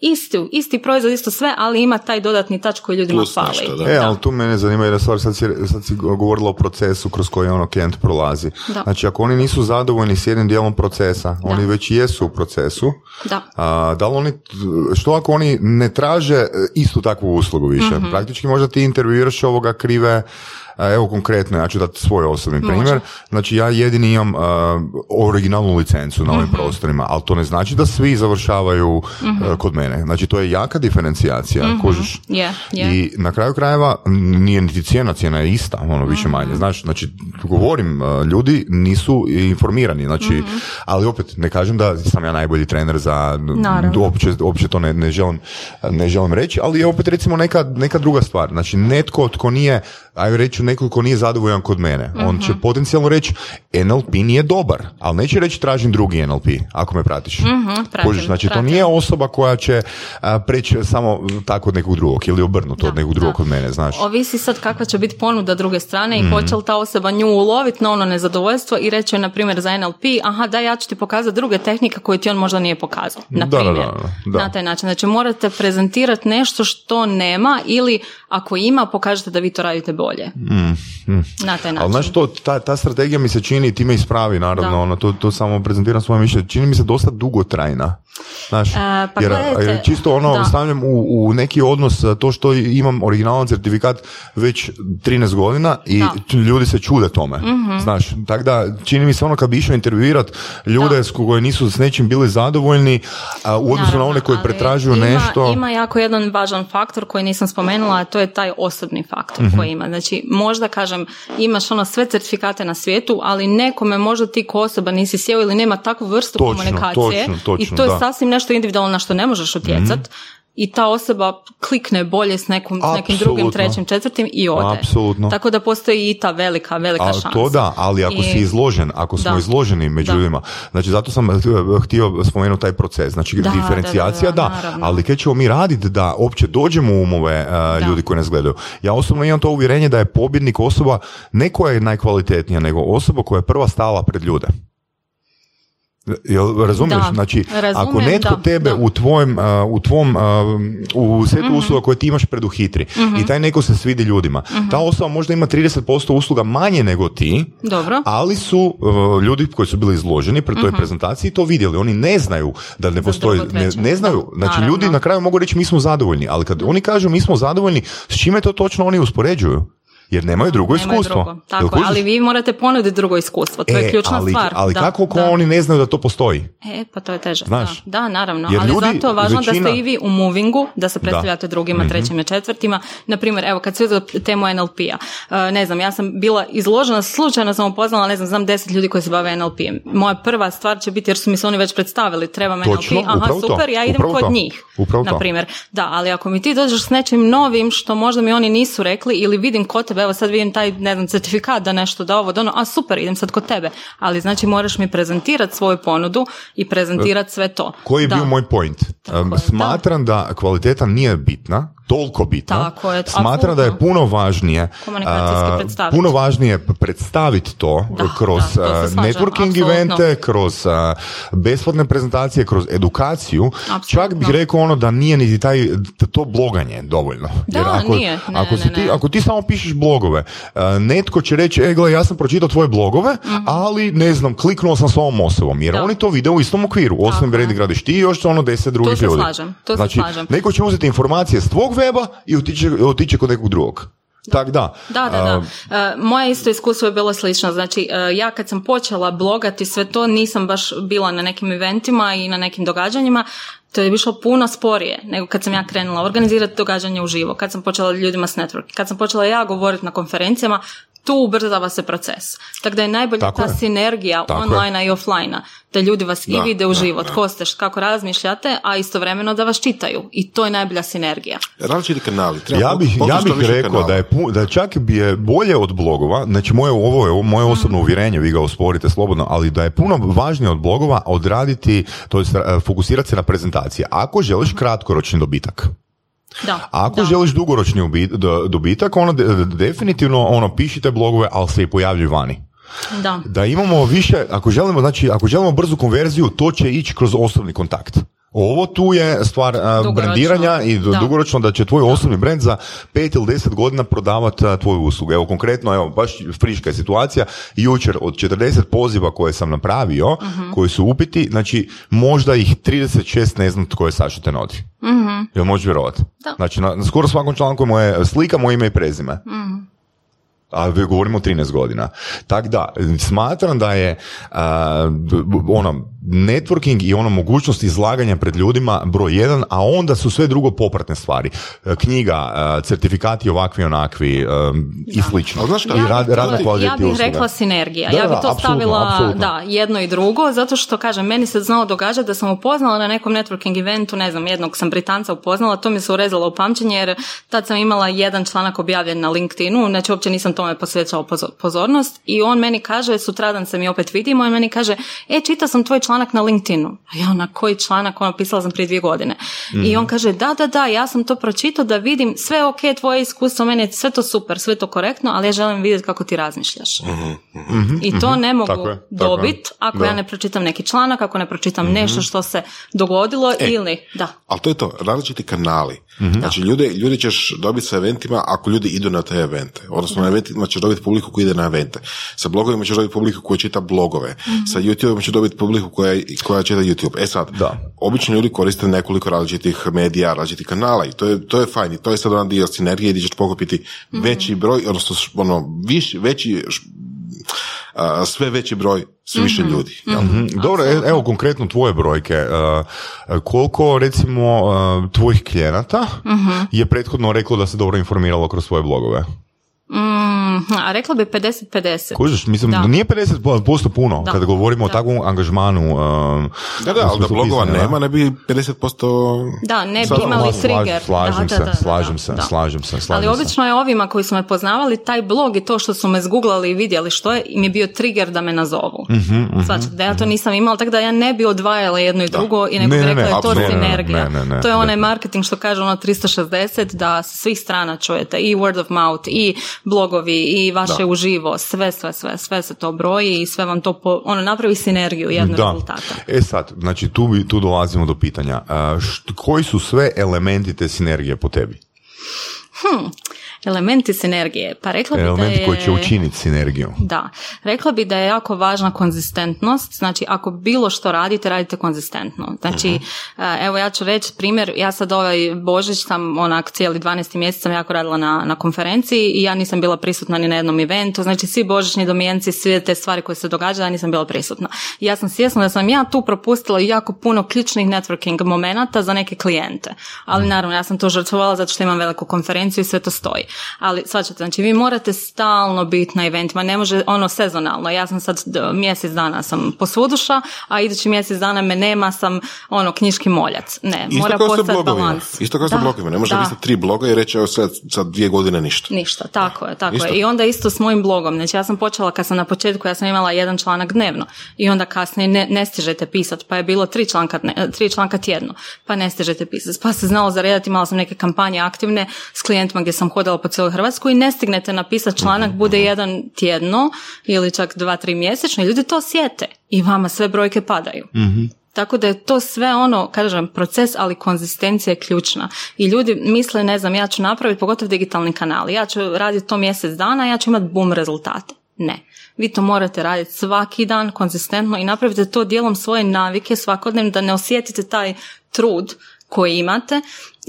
isti, isti proizvod, isto sve, ali ima taj dodatni tač koji ljudima Plus fali. E, ali tu mene zanima jedna stvar, sad si, sad si govorila o procesu kroz koji ono klijent prolazi. Da. Znači, ako oni nisu zadovoljni s jednim dijelom procesa, oni već jesu u procesu, da. A, da li oni, što ako oni ne traže istu takvu uslugu više? mm Praktički možda ti intervjuiraš ovoga krive Evo konkretno, ja ću dati svoj osobni primjer. Znači ja jedini imam originalnu licencu na ovim mhm. prostorima, ali to ne znači da svi završavaju mhm. kod mene. Znači to je jaka diferencijacija, mm I na kraju krajeva nije niti cijena, cijena je ista, ono više manje. Znači, znači govorim, ljudi nisu informirani, znači, ali opet ne kažem da sam ja najbolji trener za, uopće, uopće to ne, ne, želim, ne želim reći, ali je opet recimo neka, neka druga stvar. Znači netko tko nije ajde reći nekoliko nije zadovoljan kod mene. On će mhm. potencijalno reći NLP nije dobar, ali neće reći tražim drugi NLP, ako me pratiš. uh znači to nije osoba koja će preći samo tako od nekog drugog ili obrnuto od nekog drugog od mene, znaš. Ovisi sad kakva će biti ponuda druge strane i mm hoće li ta osoba nju uloviti na ono nezadovoljstvo i reći na primjer za NLP, aha da ja ću ti pokazati druge tehnike koje ti on možda nije pokazao, na primjer. Na taj način. Znači morate prezentirati nešto što nema ili ako ima pokažete da vi to radite bolje bolje. Mm, mm. Na taj način. Ali znaš, to, ta, ta strategija mi se čini, time ispravi naravno, ono, to, to samo prezentiram svoje mišljenje, čini mi se dosta dugotrajna. Znaš, e, pa jer, čisto ono da. stavljam u, u, neki odnos to što imam originalan certifikat već 13 godina i ljudi se čude tome. mm Znaš, tako da čini mi se ono kad bi išao intervjuirat ljude da. s koji nisu s nečim bili zadovoljni a, u odnosu na one koji pretražuju ima, nešto. Ima jako jedan važan faktor koji nisam spomenula, a to je taj osobni faktor mm koji ima. Znači, možda kažem, imaš ono sve certifikate na svijetu, ali nekome možda ti ko osoba nisi sjeo ili nema takvu vrstu točno, komunikacije točno, točno, i to je sasvim nešto individualno na što ne možeš utjecat. mm i ta osoba klikne bolje s, nekom, s nekim drugim, trećim, četvrtim i ode. Apsolutno. Tako da postoji i ta velika, velika A, šansa. To da, ali ako si izložen, ako smo izloženi među ljudima, znači zato sam htio spomenuti taj proces, znači da, diferencijacija da, ali kaj ćemo mi raditi da opće dođemo u umove uh, ljudi koji nas gledaju. Ja osobno imam to uvjerenje da je pobjednik osoba ne koja je najkvalitetnija, nego osoba koja je prva stala pred ljude. Jel razumiješ? znači, ako netko tebe u tvojem, u tvom, u setu mm usluga koje ti imaš preduhitri mm i taj neko se svidi ljudima, mm ta osoba možda ima 30% usluga manje nego ti, Dobro. ali su ljudi koji su bili izloženi pred toj mhm. prezentaciji to vidjeli. Oni ne znaju da ne postoji, ne, ne, znaju. Znači, ljudi na kraju mogu reći mi smo zadovoljni, ali kad oni kažu mi smo zadovoljni, s čime to točno oni uspoređuju? Jer nemaju drugo nemaju iskustvo. Drugo. Tako, ali vi morate ponuditi drugo iskustvo, to je e, ključna ali, stvar. Ali kako ko oni ne znaju da to postoji? E, pa to je teže. Znaš? Da, da naravno. Jer ali ljudi, zato je važno da ste i vi u movingu, da se predstavljate drugima, mm trećima, četvrtima. Naprimjer, evo, kad se uzeo temu NLP-a, uh, ne znam, ja sam bila izložena, slučajno sam upoznala, ne znam, znam deset ljudi koji se bave NLP-em. Moja prva stvar će biti, jer su mi se oni već predstavili, treba NLP, aha, super, ja idem kod njih. Na primjer. Da, ali ako mi ti dođeš s nečim novim što možda mi oni nisu rekli ili vidim kod tebe evo sad vidim taj, ne znam, certifikat da nešto da ovo, da ono, a super, idem sad kod tebe. Ali znači moraš mi prezentirati svoju ponudu i prezentirati sve to. Koji je bio moj point? Smatram da kvaliteta nije bitna, toliko bitna. Tako je, Smatram da je puno važnije puno važnije predstaviti to kroz to networking apsolutno. evente, kroz besplatne prezentacije, kroz edukaciju. Apsolutno. Čak bih rekao ono da nije niti taj to bloganje dovoljno. Da, Jer ako, nije. Ne, ako, ne, ti, ne. ako ti samo pišeš blogove, netko će reći, e gle, ja sam pročitao tvoje blogove, mm-hmm. ali ne znam, kliknuo sam s ovom osobom. Jer da. oni to vide u istom okviru. Osam vredi gradiš ti i još ono deset drugih ljudi. To se slažem. To znači, se slažem. Neko će uzeti informacije s tvog weba i otići, otići kod nekog drugog. Tak da. Da, da, da. Uh, moje isto iskustvo je bilo slično. Znači, uh, ja kad sam počela blogati sve to, nisam baš bila na nekim eventima i na nekim događanjima. To je išlo puno sporije nego kad sam ja krenula organizirati događanje uživo, kad sam počela ljudima s network, kad sam počela ja govoriti na konferencijama, tu ubrzava se proces. Tako da je najbolja ta je. sinergija online i offline da ljudi vas da, i vide u život, ko ste, kako razmišljate, a istovremeno da vas čitaju. I to je najbolja sinergija. Različiti kanali. Treba ja bih, ja bih rekao da je, da čak bi je bolje od blogova, znači moje, ovo je moje mhm. osobno uvjerenje, vi ga osporite slobodno, ali da je puno važnije od blogova odraditi, to je fokusirati se na prezentacije. Ako želiš kratkoročni dobitak, da, ako da. želiš dugoročni dobitak, ono definitivno ono pišite blogove, ali se i pojavljuju vani. Da. da imamo više, ako želimo, znači, ako želimo brzu konverziju, to će ići kroz osobni kontakt. Ovo tu je stvar uh, brandiranja i da. dugoročno da će tvoj osobni brand za pet ili deset godina prodavati tvoju uslugu. Evo konkretno, evo baš friška je situacija, jučer od 40 poziva koje sam napravio, uh koji su upiti, znači možda ih 36 ne znam tko je Saša Tenodi. Uh-huh. Jel možeš vjerovati? Znači na, na, skoro svakom članku moje slika, moje ime i prezime. uh a govorimo o 13 godina. Tako da, smatram da je uh, ono, networking i ono mogućnost izlaganja pred ljudima broj jedan, a onda su sve drugo popratne stvari. E, knjiga, e, certifikati ovakvi onakvi i slično. Znaš I rad, ja bih rekla sinergija. ja bih to stavila da, jedno i drugo, zato što kažem, meni se znalo događati da sam upoznala na nekom networking eventu, ne znam, jednog sam Britanca upoznala, to mi se urezalo u pamćenje jer tad sam imala jedan članak objavljen na LinkedInu, znači uopće nisam tome posvećala pozornost i on meni kaže, sutradan se mi opet vidimo i meni kaže, e, čita sam tvoj članak na LinkedInu. A ja na koji članak, ono pisala sam prije dvije godine. I on kaže, da, da, da, ja sam to pročitao da vidim sve ok, tvoje iskustvo, meni je sve to super, sve to korektno, ali ja želim vidjeti kako ti razmišljaš. mm I to ne mogu dobiti ako ja ne pročitam neki članak, ako ne pročitam mm nešto što se dogodilo e, ili, da. Ali to je to, različiti kanali. Znači, ljude, ljudi ćeš dobiti sa eventima ako ljudi idu na te evente. Odnosno, na eventima ćeš dobiti publiku koja ide na evente. Sa blogovima ćeš dobiti publiku koja čita blogove. Sa YouTube ćeš dobiti publiku koja koja čita YouTube. E sad, da. obično ljudi koriste nekoliko različitih medija, različitih kanala i to je, to je fajn. I to je sad jedan dio sinergije gdje ćeš pokupiti mm veći broj, odnosno ono, viš, veći, a, sve veći broj, sve više mm-hmm. ljudi. Mm-hmm. Dobro, e, evo konkretno tvoje brojke. Uh, koliko recimo uh, tvojih klijenata mm je prethodno reklo da se dobro informiralo kroz svoje blogove? Mm, a rekla bi 50-50. Kužiš, mislim, da. nije 50% puno da. kada govorimo da. o takvom angažmanu. Um, da, da, ali da blogova nema, ne bi 50%... Da, ne bi imali trigger. Slažem da, se, slažem se, slažem se. Ali obično je ovima koji su me poznavali, taj blog i to što su me zguglali i vidjeli što je, im je bio trigger da me nazovu. Mm-hmm, mm da ja to nisam imala, tako da ja ne bi odvajala jedno i drugo i nego bi rekla je to sinergija. to je onaj marketing što kaže ono 360, da s svih strana čujete i word of mouth i blogovi i vaše uživo, sve, sve, sve, sve se to broji i sve vam to po, ono napravi sinergiju jednog da. rezultata. E sad, znači tu, tu dolazimo do pitanja. koji su sve elementi te sinergije po tebi? Hm, elementi sinergije. Pa rekla bi Elementi da je... koji će učiniti sinergiju. Da. Rekla bi da je jako važna konzistentnost. Znači, ako bilo što radite, radite konzistentno. Znači, uh evo ja ću reći primjer, ja sad ovaj Božić sam onak cijeli 12. mjesec sam jako radila na, na konferenciji i ja nisam bila prisutna ni na jednom eventu. Znači, svi božićni domjenci, sve te stvari koje se događaju, ja nisam bila prisutna. I ja sam svjesna da sam ja tu propustila jako puno ključnih networking momenata za neke klijente. Ali naravno, ja sam to žrtvovala zato što imam veliku konferenciju konzistenciju i sve to stoji. Ali svačate, znači vi morate stalno biti na eventima, ne može ono sezonalno. Ja sam sad mjesec dana sam posvuduša, a idući mjesec dana me nema, sam ono knjiški moljac. Ne, Isto mora postati balans. Isto kao sa blogovima, ne može biti tri bloga i reći evo sad, sad dvije godine ništa. Ništa, tako je, tako je. I onda isto s mojim blogom, znači ja sam počela kad sam na početku, ja sam imala jedan članak dnevno i onda kasnije ne, ne stižete pisati, pa je bilo tri članka, tri članka tjedno, pa ne stižete pisati, pa se znalo zaredati, imala sam neke kampanje aktivne s klijentima gdje sam hodala po cijeloj Hrvatskoj i ne stignete napisati članak, bude mhm. jedan tjedno ili čak dva, tri mjesečno i ljudi to osjete i vama sve brojke padaju. Mhm. Tako da je to sve ono, kažem, proces, ali konzistencija je ključna. I ljudi misle, ne znam, ja ću napraviti, pogotovo digitalni kanal, ja ću raditi to mjesec dana, ja ću imati bum rezultate. Ne. Vi to morate raditi svaki dan, konzistentno i napravite to dijelom svoje navike svakodnevno da ne osjetite taj trud koji imate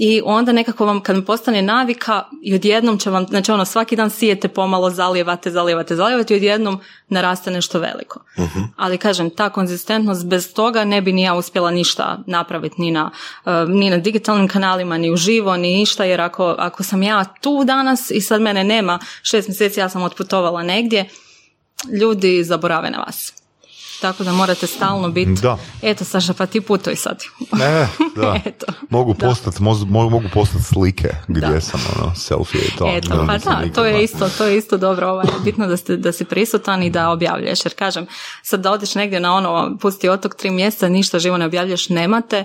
i onda nekako vam kad postane navika i odjednom će vam, znači ono svaki dan sijete pomalo, zalijevate, zalijevate, zalijevate i odjednom naraste nešto veliko. uh Ali kažem, ta konzistentnost bez toga ne bi ni ja uspjela ništa napraviti ni na, uh, ni na digitalnim kanalima, ni uživo, ni ništa, jer ako, ako sam ja tu danas i sad mene nema šest mjeseci, ja sam otputovala negdje, ljudi zaborave na vas. Tako da morate stalno biti. Da. Eto, Saša, pa ti putuj sad. Ne, da. Eto. Mogu postati, mogu postati slike gdje da. sam, ono, selfie i to. Eto, pa da, to je isto, to je isto dobro. Ovaj, bitno da, ste, da si prisutan i da objavljuješ. Jer kažem, sad da odeš negdje na ono, pusti otok tri mjeseca, ništa živo ne objavljuješ, nemate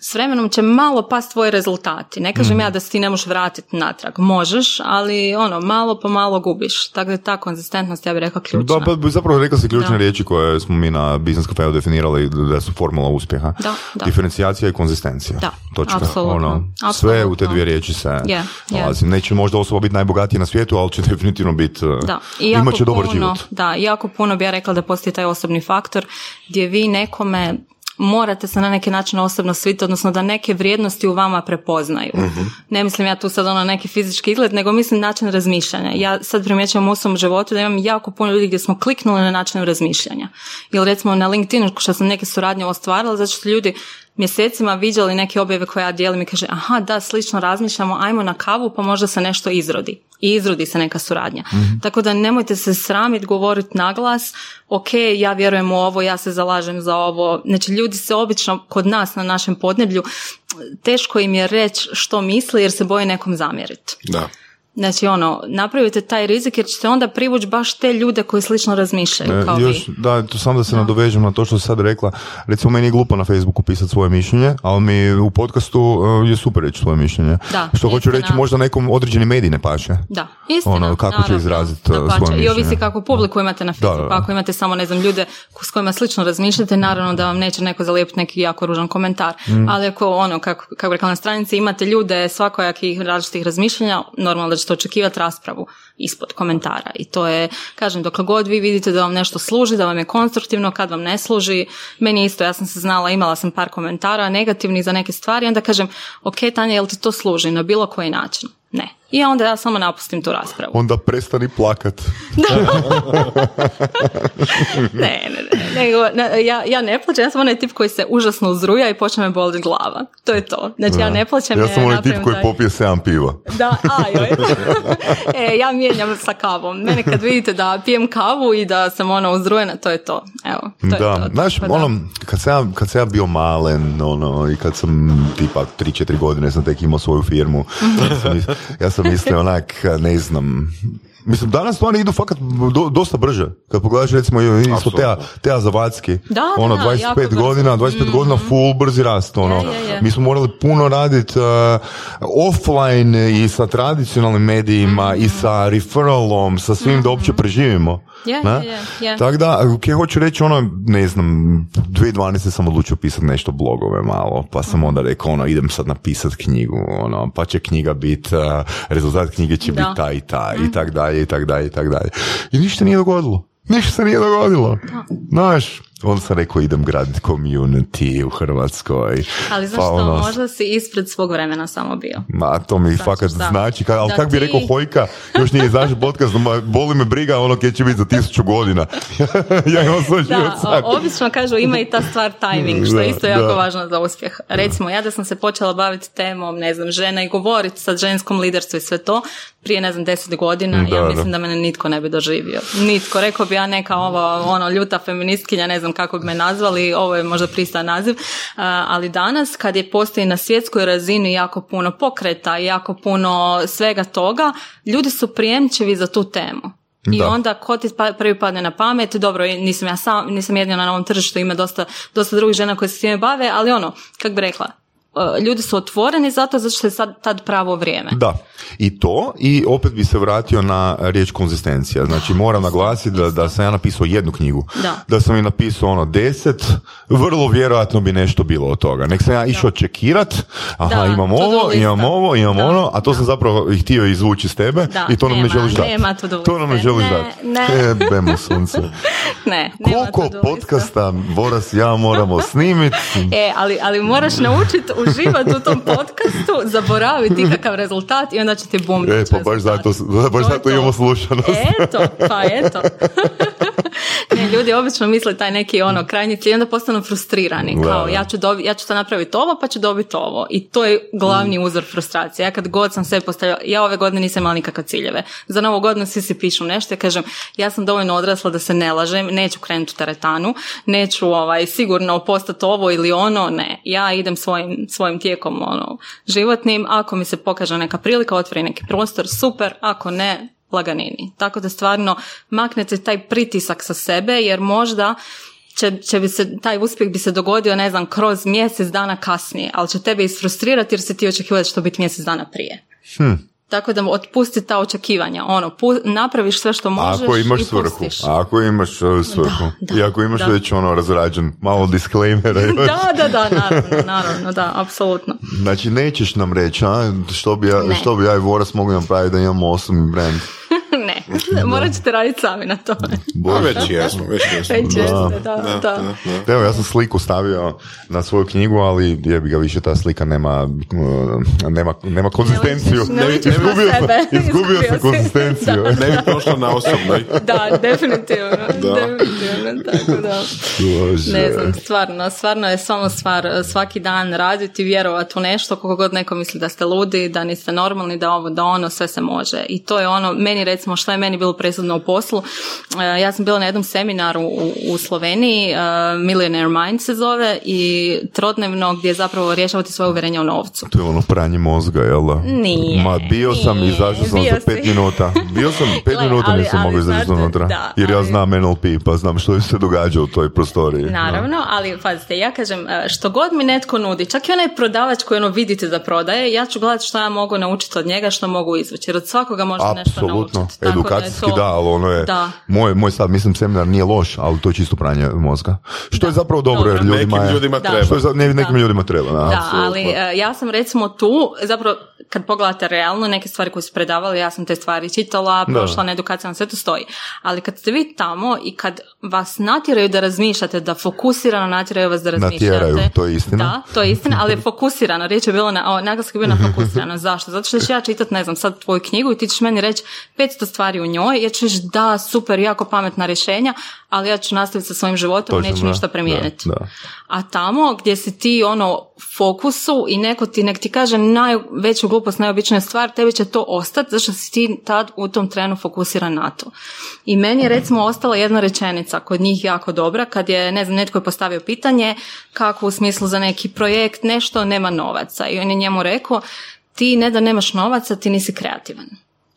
s vremenom će malo past tvoji rezultati. Ne kažem ja mhm. da se ti ne možeš vratiti natrag. Možeš, ali ono, malo po malo gubiš. Tako da ta konzistentnost, ja bih rekla, ključna. Da, pa zapravo rekla si ključne riječi koje smo mi na Business Cafe definirali da su formula uspjeha. Da, da. Diferencijacija i konzistencija. Da, Točka. Apsolutno. Ono, sve u te dvije riječi se yeah, yeah. Neće možda osoba biti najbogatija na svijetu, ali će definitivno biti, da. I imat će dobar život. Da, jako puno bi ja rekla da postoji taj osobni faktor gdje vi nekome morate se na neki način osobno sviti, odnosno da neke vrijednosti u vama prepoznaju. Mhm. Ne mislim ja tu sad ono neki fizički izgled, nego mislim način razmišljanja. Ja sad primjećujem u svom životu da imam jako puno ljudi gdje smo kliknuli na način razmišljanja. Ili recimo na LinkedInu što sam neke suradnje ostvarila, zato što ljudi mjesecima viđali neke objave koje ja dijelim i kaže aha da slično razmišljamo, ajmo na kavu pa možda se nešto izrodi. I izrodi se neka suradnja. Mhm. Tako da nemojte se sramiti govoriti na glas, ok, ja vjerujem u ovo, ja se zalažem za ovo. Znači ljudi se obično kod nas na našem podneblju teško im je reći što misle jer se boje nekom zamjeriti. Da. Znači ono, napravite taj rizik jer ćete onda privući baš te ljude koji slično razmišljaju e, kao još, vi. Da, to samo da se nadovežem na to što si sad rekla. Recimo meni je glupo na Facebooku pisati svoje mišljenje, ali mi u podcastu uh, je super reći svoje mišljenje. Da, što hoću reći možda nekom određeni medij ne paše. Da, istina. Ono, kako će izraziti uh, svoje mišljenje. I ovisi kako publiku imate na Facebooku. Da, Ako imate samo, ne znam, ljude s kojima slično razmišljate, naravno da vam neće neko zalijepiti neki jako ružan komentar. Mm. Ali ako ono, kako, kako rekla na stranici, imate ljude svakojakih različitih razmišljanja, normalno da ćete očekivati raspravu ispod komentara i to je, kažem, dok god vi vidite da vam nešto služi, da vam je konstruktivno, kad vam ne služi, meni isto, ja sam se znala, imala sam par komentara negativni za neke stvari, onda kažem, ok Tanja, jel ti to služi na bilo koji način? Ne. I onda ja samo napustim tu raspravu. Onda prestani plakat. ne, ne, ne. ne ja, ja ne plaćam, ja sam onaj tip koji se užasno uzruja i počne me boliti glava. To je to. Znači ja ne plaćam. Ja sam onaj tip koji popije 7 piva. Da, ajoj. e, ja mijenjam sa kavom. Mene kad vidite da pijem kavu i da sam ono uzrujena, to je to. Evo, to da, je to. znaš, pa ono, kad sam, ja, kad sam ja bio malen, ono, i kad sam tipa 3-4 godine sam tek imao svoju firmu, ja sam mislio onak, ne znam, Mislim, danas stvarno idu fakat do, dosta brže. Kad pogledaš recimo isto Teja, Teja Zavadski, da, ono, da, 25 godina, 25 mm godina full brzi rast, ono. Je, je, je. Mi smo morali puno raditi uh, offline i sa tradicionalnim medijima i sa referralom, sa svim mm da uopće preživimo. Yeah, Tako da, kaj hoću reći, ono, ne znam, 2012. sam odlučio pisati nešto blogove malo, pa sam onda rekao, ono, idem sad napisati knjigu, ono, pa će knjiga biti, uh, rezultat knjige će biti taj i taj, i tak dalje, i tak dalje, i tak dalje. I ništa nije dogodilo. Ništa se nije dogodilo. Znaš, on sam rekao idem graditi community u Hrvatskoj. Ali znaš pa, ono, možda si ispred svog vremena samo bio. Ma, to mi znači, fakat znači, ka, ali kak bi rekao Hojka, još nije izašao podcast, boli me briga ono kje će biti za tisuću godina. ja imam svoj Da, obično kažu ima i ta stvar timing, što je isto jako važno za uspjeh. Recimo, ja da sam se počela baviti temom, ne znam, žena i govoriti sa ženskom liderstvu i sve to, prije ne znam deset godina, ja mislim da. mene nitko ne bi doživio. Nitko, rekao bi ja neka ovo, ono, ljuta feministkinja, ne znam kako bi me nazvali, ovo je možda pristan naziv, ali danas kad je postoji na svjetskoj razini jako puno pokreta, jako puno svega toga, ljudi su prijemčivi za tu temu. I onda ko ti pa, prvi padne na pamet, dobro, nisam ja sam, nisam jedina na ovom tržištu, ima dosta, dosta drugih žena koje se s time bave, ali ono, kak bi rekla, ljudi su otvoreni zato zato što je sad tad pravo vrijeme. Da, i to i opet bi se vratio na riječ konzistencija. Znači moram naglasiti da, da sam ja napisao jednu knjigu. Da. da sam i napisao ono deset, vrlo vjerojatno bi nešto bilo od toga. Nek sam ja išao čekirat, aha da, imam ovo, imam ovo, imam ono, a to sam zapravo htio izvući s tebe i to nam ne želiš dati. Nema to nam ne želiš dati. Ne, ne. sunce. ne, Koliko podcasta Boras ja moramo snimiti? e, ali, ali moraš naučiti uživati u tom podcastu, zaboraviti kakav rezultat i onda će ti bum. E, pa baš zato, baš zato imamo slušanost. Eto, pa eto. ne, ljudi obično misle taj neki ono krajnji cilj, onda postanu frustrirani. Kao, ja ću, dobi, ja ću to napraviti ovo, pa ću dobiti ovo. I to je glavni mm. uzor frustracije. Ja kad god sam sve postavila, ja ove godine nisam imala nikakve ciljeve. Za novu godinu svi si pišu nešto, ja kažem, ja sam dovoljno odrasla da se ne lažem, neću krenuti u teretanu, neću ovaj, sigurno postati ovo ili ono, ne. Ja idem svojim, svojim tijekom ono, životnim, ako mi se pokaže neka prilika, otvori neki prostor, super, ako ne, laganini. Tako da stvarno maknete taj pritisak sa sebe jer možda će, će bi se, taj uspjeh bi se dogodio, ne znam, kroz mjesec dana kasnije, ali će tebe isfrustrirati jer se ti očekivati što biti mjesec dana prije. Hm. Tako da otpusti ta očekivanja. Ono, pu, napraviš sve što možeš ako imaš i svrhu, Ako imaš svrhu. Da, I ako imaš da. već ono razrađen, malo disclaimera. da, da, da, naravno, naravno, da, apsolutno. Znači, nećeš nam reći, a? Što bi ja, što bi ja i Voras mogli napraviti da imamo osobni brand? ne, morat ćete raditi sami na to. Bo, već jesmo, već jesmo. Već jesmo, da, da, da, da. Evo, ja sam sliku stavio na svoju knjigu, ali je bi ga više ta slika nema, uh, nema, nema konzistenciju. Ne, ne, izgubio sam, izgubio sam konzistenciju. ne bi prošlo na osobnoj. da, definitivno. Da. Definitivno, tako da. Ne znam, stvarno, stvarno je samo stvar svaki dan raditi, vjerovati u nešto, koliko god neko misli da ste ludi, da niste normalni, da ovo, da ono, sve se može. I to je ono, meni recimo što je meni bilo presudno u poslu, e, ja sam bila na jednom seminaru u, u Sloveniji, uh, Millionaire Mind se zove i trodnevno gdje zapravo rješavate svoje uvjerenje o novcu. To je ono pranje mozga, jel da? Nije. Ma bio sam i izašao sam za pet minuta. Bio sam pet minuta nisam mogao izaći unutra. jer ja znam NLP pa znam što se događa u toj prostoriji. Naravno, ali pazite, ja kažem e, što god mi netko nudi, čak i onaj prodavač koji ono vidite da prodaje, ja ću gledati što ja mogu naučiti od njega, što mogu izvući. Jer od svakoga može nešto naučiti edukacijski da, ali ono je, da. Moj, moj sad mislim seminar nije loš, ali to je čisto pranje mozga. Što je zapravo dobro, jer ljudima nekim ljudima treba. Što je za, ne, nekim ljudima treba. Da, ali uh, ja sam recimo tu, zapravo kad pogledate realno neke stvari koje su predavali, ja sam te stvari čitala, prošla na edukacijama, sve to stoji. Ali kad ste vi tamo i kad vas natjeraju da razmišljate, da fokusirano natjeraju vas da razmišljate. Natjeraju, to je istina. Da, to je istina, ali je fokusirano. Riječ je bilo na, o, naglasak je bio na fokusirano. Zašto? Zato što ću ja čitat, ne znam, sad tvoju knjigu i ti ćeš meni reći 500 stvari u njoj, ja reći da, super, jako pametna rješenja, ali ja ću nastaviti sa svojim životom, neću ništa promijeniti. A tamo gdje si ti ono fokusu i neko ti nek ti kaže najveću glupost, najobičnija stvar, tebi će to ostati zato što si ti tad u tom trenu fokusiran na to. I meni je recimo ostala jedna rečenica kod njih jako dobra kad je, ne znam, netko je postavio pitanje kako u smislu za neki projekt, nešto, nema novaca. I on je njemu rekao, ti ne da nemaš novaca, ti nisi kreativan.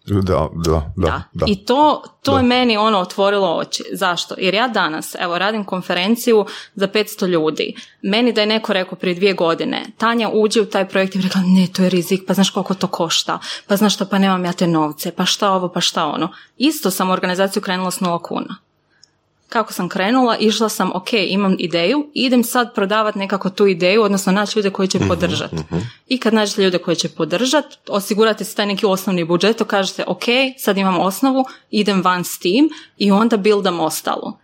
Da, da, da. da. I to, to je meni ono otvorilo oči. Zašto? Jer ja danas, evo, radim konferenciju za 500 ljudi. Meni da je neko rekao prije dvije godine, Tanja uđe u taj projekt i rekla, ne, to je rizik, pa znaš koliko to košta, pa znaš što, pa nemam ja te novce, pa šta ovo, pa šta ono. Isto sam organizaciju krenula s nula kuna kako sam krenula, išla sam, ok, imam ideju, idem sad prodavati nekako tu ideju, odnosno naći ljude koji će mhm, podržati. Mhm. I kad nađete ljude koji će podržati, osigurate se taj neki osnovni budžet, to kažete, ok, sad imam osnovu, idem van s tim i onda buildam ostalo.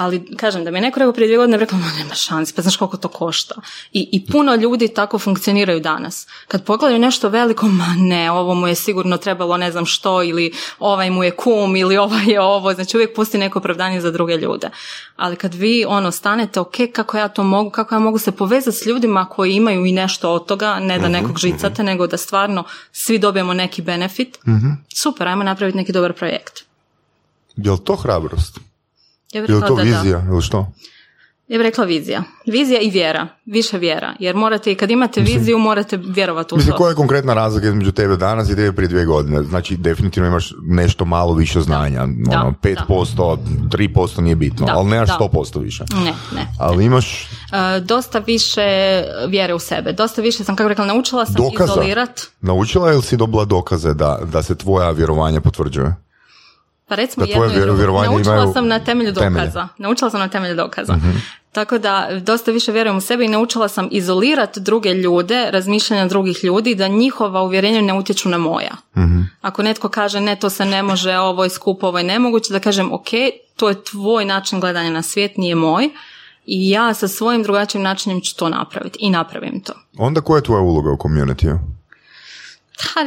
Ali, kažem, da mi je neko rekao prije dvije godine, rekla, nema šanse, pa znaš koliko to košta. I, I puno ljudi tako funkcioniraju danas. Kad pogledaju nešto veliko, ma ne, ovo mu je sigurno trebalo ne znam što, ili ovaj mu je kum, ili ovaj je ovo, znači uvijek pusti neko opravdanje za druge ljude. Ali kad vi ono stanete, ok, kako ja to mogu, kako ja mogu se povezati s ljudima koji imaju i nešto od toga, ne da mhm, nekog žicate, mhm. nego da stvarno svi dobijemo neki benefit, mhm. super, ajmo napraviti neki dobar projekt. Je li to hrabrost? Ja je li to vizija ili što? Ja bih rekla vizija. Vizija i vjera. Više vjera. Jer morate, kad imate viziju, morate vjerovati u Mislim, koja je konkretna razlika između tebe danas i tebe prije dvije godine? Znači, definitivno imaš nešto malo više znanja. Da, ono, 5%, da. 3% nije bitno, da, ali nemaš da. 100% više. Ne, ne. Ali imaš... Uh, dosta više vjere u sebe. Dosta više sam, kako rekla, naučila sam Dokaza. izolirat. Naučila ili si dobila dokaze da, da se tvoja vjerovanja potvrđuje? Pa recimo jedno i drugo. Naučila sam na temelju dokaza. Naučila sam na temelju dokaza. Mhm. Tako da dosta više vjerujem u sebe i naučila sam izolirati druge ljude, razmišljanja drugih ljudi, da njihova uvjerenja ne utječu na moja. Mhm. Ako netko kaže ne, to se ne može, ovo je skupo, ovo je nemoguće, da kažem ok, to je tvoj način gledanja na svijet, nije moj. I ja sa svojim drugačijim načinom ću to napraviti i napravim to. Onda koja je tvoja uloga u community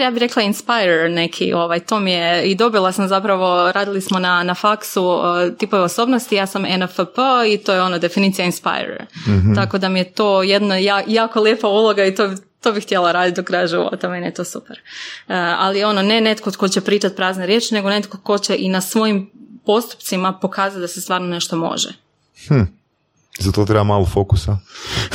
ja bih rekla inspire neki, ovaj, to mi je, i dobila sam zapravo, radili smo na, na faksu uh, tipove osobnosti, ja sam NFP i to je ono definicija inspire. mm Tako da mi je to jedna jako lijepa uloga i to to bih htjela raditi do kraja života, meni je to super. Uh, ali ono, ne netko tko će pričati prazne riječi, nego netko tko će i na svojim postupcima pokazati da se stvarno nešto može. Hm. Za to treba malo fokusa.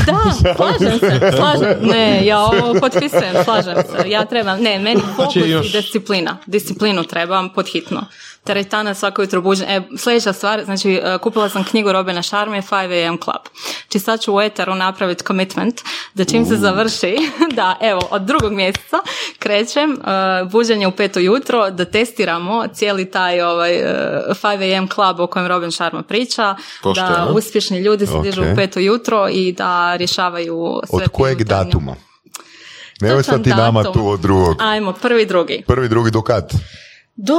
Da, slažem se, slažem. Ne, ja ovo potpisujem, slažem se. Ja trebam, ne, meni znači, fokus i disciplina. Disciplinu trebam podhitno teretana svako jutro buđen. E, sljedeća stvar, znači e, kupila sam knjigu Robina Šarme 5am Club. Či sad ću u Eteru napraviti commitment da čim se završi, da evo od drugog mjeseca krećem uh, buđenje u peto jutro da testiramo cijeli taj ovaj, uh, e, 5am Club o kojem Robin Sharma priča, da uspješni ljudi se dižu u peto jutro i da rješavaju sve Od kojeg datuma? Nemoj sad ti nama tu od drugog. Ajmo, prvi, drugi. Prvi, drugi, do kad? Do...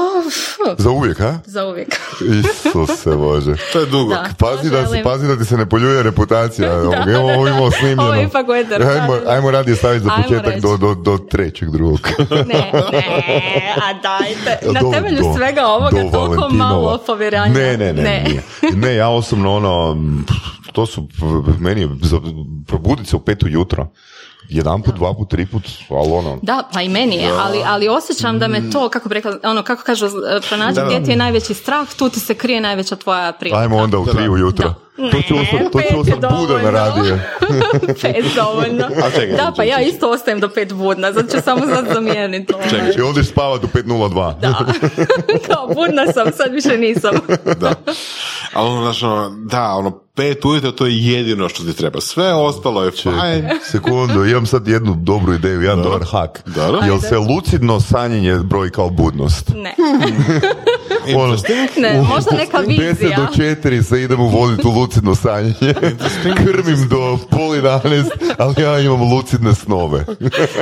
Za uvijek, ha? Za uvijek. Isuse Bože. To je dugo. Da, pazi, da, želim... pazi da ti se ne poljuje reputacija. da, da, Evo, ovo imamo snimljeno. Ovo ipak Ajmo, ajmo radije staviti za početak do, do, do trećeg drugog. ne, ne, a dajte. Na do, temelju do, svega ovoga do toliko malo povjeranja. Ne, ne, ne. Ne, ne ja osobno ono, to su, meni probuditi se u petu jutro jedan put, dva put, tri put, ali ono... Da, pa i meni je, ali, ali osjećam da me to, kako bi rekla, ono, kako kažu, pronaći gdje ti je najveći strah, tu ti se krije najveća tvoja prilika. Ajmo onda u tri ujutro. Ne, to ću ostati, to budan na radije. pet dovoljno. Čekaj, da, pa ja isto ostajem do pet budna, zato ću samo sad zamijeniti. Čekaj, će ovdje spavati do 5.02. Da, kao budna sam, sad više nisam. da. Ali ono, ono, da, ono, pet ujutro to je jedino što ti treba. Sve ostalo je fajn. Sekundu, imam sad jednu dobru ideju, jedan dobar hak. Da, Jel se lucidno sanjenje broj kao budnost? Ne. ono, ne, možda neka vizija. 10 do 4 se idemo voditi u lucidno sanjenje. Krmim do pol 11, ali ja imam lucidne snove.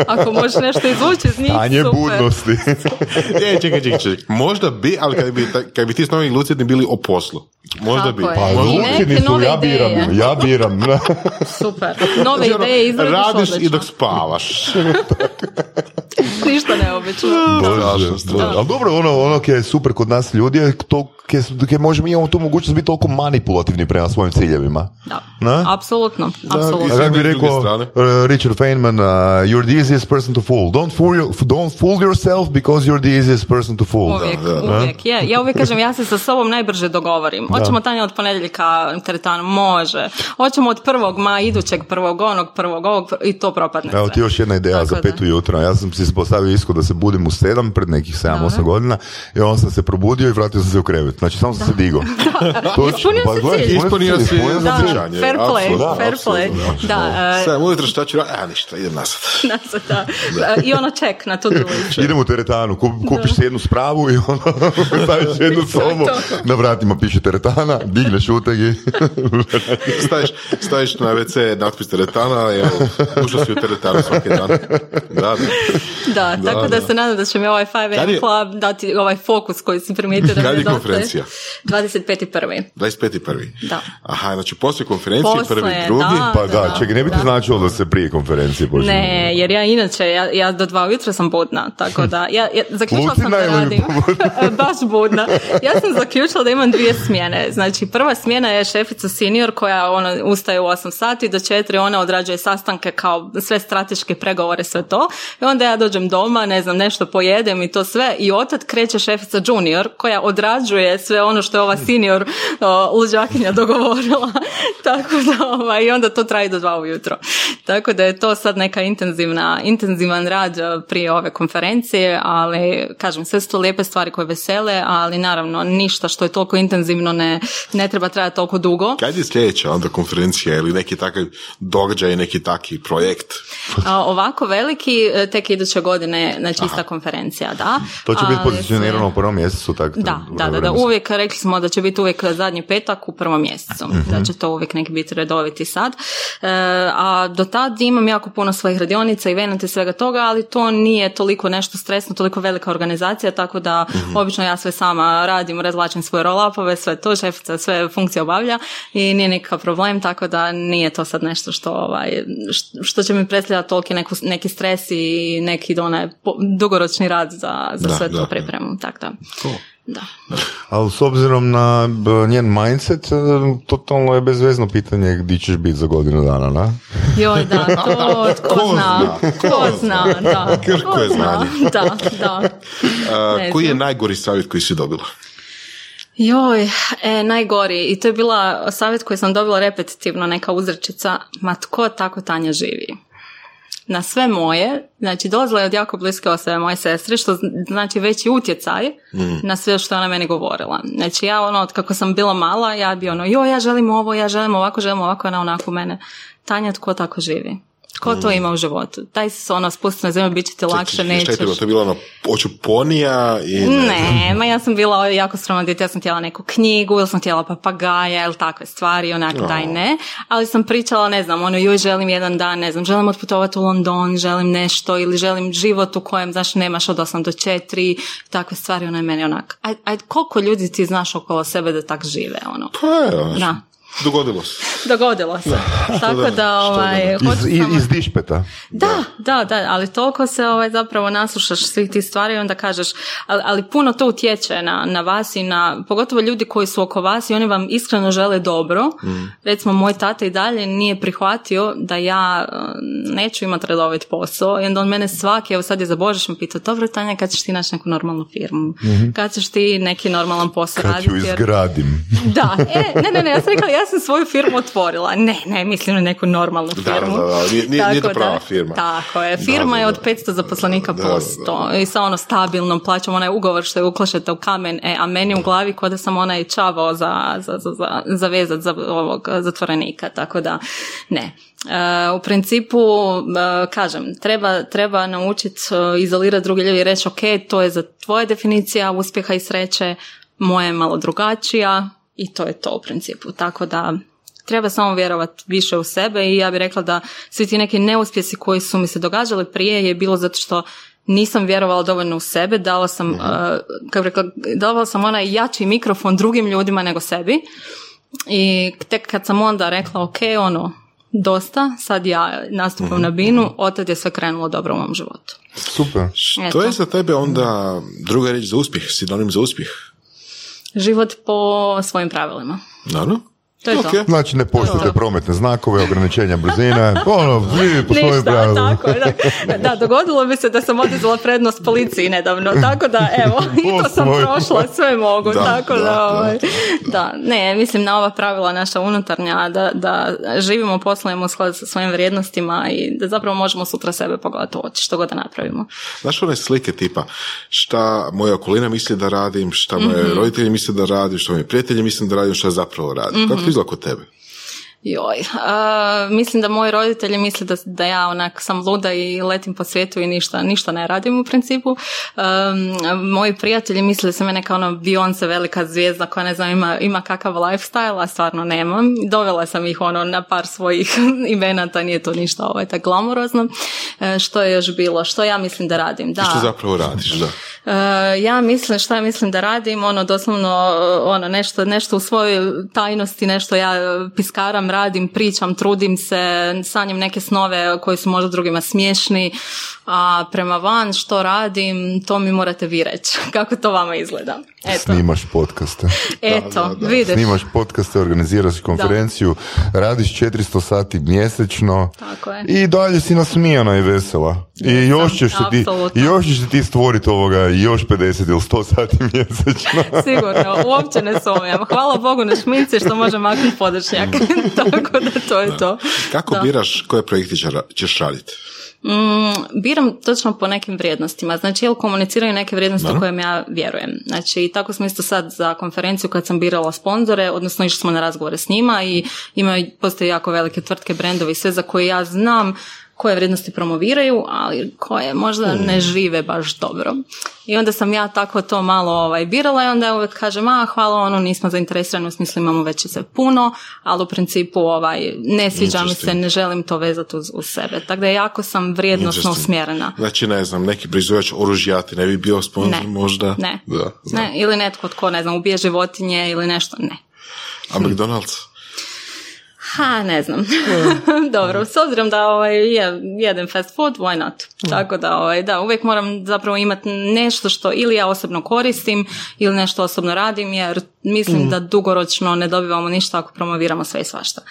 Ako možeš nešto izvući iz njih, Sanje super. budnosti. e, čekaj, čekaj, čekaj. Možda bi, ali kad bi, kad bi ti snovi lucidni bili o poslu. Možda bi. Pa lucidni su, ja biram, ja biram. super. Nove znači, ideje izradiš Radiš i dok spavaš. Ništa neobično. Ali dobro, ono, ono je super kod nas ljudi je to ke možemo imamo tu mogućnost biti toliko manipulativni prema svojim ciljevima. Da, Na? apsolutno. apsolutno. Ja bih rekao uh, Richard Feynman, uh, you're the easiest person to fool. Don't fool, you, don't fool yourself because you're the easiest person to fool. Uvijek, da, uvijek. Je. Ja uvijek kažem, ja se sa sobom najbrže dogovorim. Hoćemo Tanja od ponedjeljka teretanu, može. Hoćemo od prvog ma idućeg prvog onog, prvog ovog i to propadne Evo ti još jedna ideja Tako za petu jutra. Ja sam si postavio isko da se budim u sedam pred nekih 7-8 godina. I onda sam se probudio i vratio sam se u krevet. Znači samo sam se digao. Ispunio pa, si Ispunio si fair play, da, fair play. Da, Sve, ujutro šta ću a ništa, idem nazad. nazad, da. I ono ček na to drugo. Idem u teretanu, kupiš se jednu spravu i ono, staviš jednu sobu, na vratima piše teretana, digneš utegi. staviš, staviš na WC natpis teretana evo, ušao si u teretanu svaki dan. Da, da. da da, tako da, se nadam da će mi ovaj 5 Club dati ovaj fokus koji si primijetio da Kad je konferencija? 25.1. 25.1. Da. Aha, znači poslije konferencije, poslije, prvi, drugi. Da, pa da, da čekaj, ne bi ti značilo da se prije konferencije počne. Ne, jer ja inače, ja, ja do dva ujutro sam budna, tako da, ja, ja zaključila sam da radim. Baš budna. Ja sam zaključila da imam dvije smjene. Znači, prva smjena je šefica senior koja ona ustaje u 8 sati, do 4 ona odrađuje sastanke kao sve strateške pregovore, sve to. I onda ja dođem doma, ne znam, nešto pojedem i to sve i otad kreće šefica junior koja odrađuje sve ono što je ova senior luđakinja dogovorila. Tako da, ovaj, i onda to traje do dva ujutro. Tako da je to sad neka intenzivna, intenzivan rad eh, prije ove konferencije, ali kažem, sve su to lijepe stvari koje vesele, ali naravno ništa što je toliko intenzivno ne, ne treba trajati toliko dugo. Kad je sljedeća onda konferencija ili neki takav događaj, neki taki projekt? A, ovako veliki, eh, tek iduće godine, znači ista konferencija, da. To će biti pozicionirano u prvom mjesecu, tako? Da, da, da, da, uvijek rekli smo da će biti uvijek zadnji petak u prvom mjesecu, mm da će to uvijek neki biti redoviti sad. E, a do tad imam jako puno svojih radionica i venete svega toga, ali to nije toliko nešto stresno, toliko velika organizacija, tako da mm obično ja sve sama radim, razlačim svoje roll sve to, šefica sve funkcije obavlja i nije nikakav problem, tako da nije to sad nešto što, ovaj, što će mi predstavljati toliki neki stres i neki onaj dugoročni rad za, za sve to pripremu. Tako da. Da. Ali s obzirom na njen mindset, e, totalno je bezvezno pitanje gdje ćeš biti za godinu dana, na? Joj, da, to tko zna. Tko zna, da. Ko je znanje. Da, da. koji je najgori savjet koji si dobila? Joj, e, najgori. I to je bila savjet koji sam dobila repetitivno, neka uzrečica. Ma tko tako Tanja živi? na sve moje, znači dolazila je od jako bliske osobe moje sestre, što znači veći utjecaj mm. na sve što je ona meni govorila. Znači ja ono, od kako sam bila mala, ja bi ono, jo, ja želim ovo, ja želim ovako, želim ovako, ona onako mene. Tanja, tko tako živi? Ko to ima u životu? Taj se ono spusti na zemlju, bit će ti lakše, nećeš. Šta je to je bilo ono očuponija? I ne, ma ja sam bila jako strana djete, ja sam htjela neku knjigu, ili sam htjela papagaja, ili takve stvari, onako daj ne. Ali sam pričala, ne znam, ono, joj želim jedan dan, ne znam, želim otputovati u London, želim nešto, ili želim život u kojem, znaš, nemaš od 8 do 4, takve stvari, ono je meni onak. Aj, aj, koliko ljudi ti znaš okolo sebe da tak žive, ono? Pa je, da. Dogodilo se. Dogodilo se. Tako da, ovaj, iz, iz, iz dišpeta. Da, da, da, ali toliko se ovaj, zapravo naslušaš svih tih stvari i onda kažeš, ali, ali puno to utječe na, na vas i na, pogotovo ljudi koji su oko vas i oni vam iskreno žele dobro. Mm. Recimo, moj tata i dalje nije prihvatio da ja eh, neću imati redovit posao i onda on mene svaki, evo sad je za Božić mi pitao, dobro Tanja, kad ćeš ti naći neku normalnu firmu? mm Kad ćeš ti neki normalan posao kad raditi? Kad ću izgradim. Da, e, ne, ne, ne, ja sam rekla, ja sam svoju firmu otvorila. Ne, ne, mislim na neku normalnu firmu. Da, da, da. Nije, nije to prava firma. Tako je. Firma je od 500 zaposlenika posto i sa ono stabilnom plaćom, onaj ugovor što je uklašete u kamen, e, a meni u glavi kod da sam onaj čavao za, za, za, za, za vezat za ovog zatvorenika, tako da ne. Uh, u principu, uh, kažem, treba, treba naučiti uh, izolirati druge ljudi i reći ok, to je za tvoje definicija uspjeha i sreće, moja je malo drugačija, i to je to u principu. Tako da treba samo vjerovati više u sebe i ja bih rekla da svi ti neki neuspjesi koji su mi se događali prije je bilo zato što nisam vjerovala dovoljno u sebe, dala sam, uh, kako rekla, davala sam onaj jači mikrofon drugim ljudima nego sebi i tek kad sam onda rekla ok, ono, dosta, sad ja nastupam mhm. na binu, otad je sve krenulo dobro u mom životu. Super. Što je za tebe onda druga riječ za uspjeh, sinonim za uspjeh? Život po svojim pravilima. Naravno. To je to. Znači ne poštujete prometne znakove, ograničenja brzine, ono, vi po svojim. Tako, da. da, dogodilo bi se da sam odizala prednost policiji nedavno, tako da evo, i to sam prošla, sve mogu, da, tako da, da, ovaj, da, ne, mislim na ova pravila naša unutarnja, da, da živimo, poslujemo u skladu sa svojim vrijednostima i da zapravo možemo sutra sebe pogledati u oči, što god da napravimo. Znaš one slike tipa, šta moja okolina misli da radim, šta moje mm roditelji misle da radim, šta moji prijatelji misle da radim, šta zapravo radim. mm kod tebe? Joj, uh, mislim da moji roditelji misle da, da ja onak sam luda i letim po svijetu i ništa, ništa ne radim u principu. Um, moji prijatelji misle da sam ja neka ono Beyoncé velika zvijezda koja ne znam ima, ima kakav lifestyle, a stvarno nemam. Dovela sam ih ono na par svojih imenata, nije to ništa ovaj, tak glamorozno. Uh, što je još bilo? Što ja mislim da radim? Da. što zapravo radiš, da? Uh, ja mislim, šta ja mislim da radim, ono doslovno ono nešto, nešto u svojoj tajnosti, nešto ja piskaram, radim, pričam, trudim se, sanjam neke snove koji su možda drugima smiješni, a prema van što radim, to mi morate vi reći. Kako to vama izgleda? Eto. Snimaš podcaste. Eto, vidiš. Snimaš podcaste, organiziraš konferenciju, radiš 400 sati mjesečno Tako je. i dalje si nasmijana i vesela. I još ćeš, se ti, još ćeš ti stvoriti ovoga još 50 ili 100 sati mjesečno. Sigurno, uopće ne sumnjam. Hvala Bogu na šminci što može maknuti podršnjak. Tako da to je to. Kako biraš koje projekte ćeš raditi? Mm, biram točno po nekim vrijednostima. Znači, jel komuniciraju neke vrijednosti u kojim ja vjerujem. Znači, i tako smo isto sad za konferenciju kad sam birala sponzore, odnosno išli smo na razgovore s njima i imaju, postoje jako velike tvrtke, brendovi, sve za koje ja znam koje vrijednosti promoviraju, ali koje možda ne hmm. žive baš dobro. I onda sam ja tako to malo ovaj, birala i onda uvijek kažem, a hvala ono, nismo zainteresirani, u smislu imamo već se puno, ali u principu ovaj, ne sviđa mi se, ne želim to vezati uz, uz sebe. Tako da jako sam vrijednostno usmjerena. Znači, ne znam, neki proizvođač oružjati ne bi bio sponsor možda? Ne. Da, ne. Ili netko tko, ne znam, ubije životinje ili nešto, ne. A McDonald's? Ha, ne znam. Dobro, s obzirom da ovaj, je, jedem fast food, why not? Tako da, ovaj, da, uvijek moram zapravo imati nešto što ili ja osobno koristim ili nešto osobno radim jer mislim mm. da dugoročno ne dobivamo ništa ako promoviramo sve i svašta.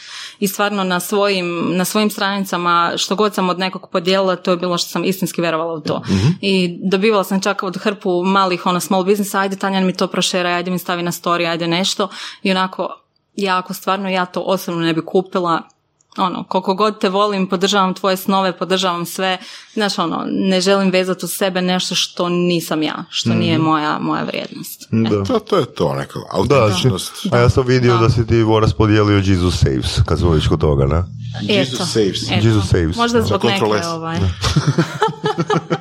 I stvarno na svojim, na svojim stranicama što god sam od nekog podijelila to je bilo što sam istinski vjerovala u to. Mhm. I dobivala sam čak od hrpu malih ono small business, ajde Tanja mi to prošera, ajde mi stavi na story, ajde nešto i onako ja ako stvarno ja to osobno ne bi kupila, ono, koliko god te volim, podržavam tvoje snove, podržavam sve, znaš, ono, ne želim vezati u sebe nešto što nisam ja, što mm. nije moja, moja vrijednost. Da. To, to je to, neka autentičnost. Da, a ja sam vidio da, da si ti voras podijelio Jesus Saves, kad zvojiš kod toga, ne? Jesus Saves. Jesus Saves. Možda zbog neke, ovaj.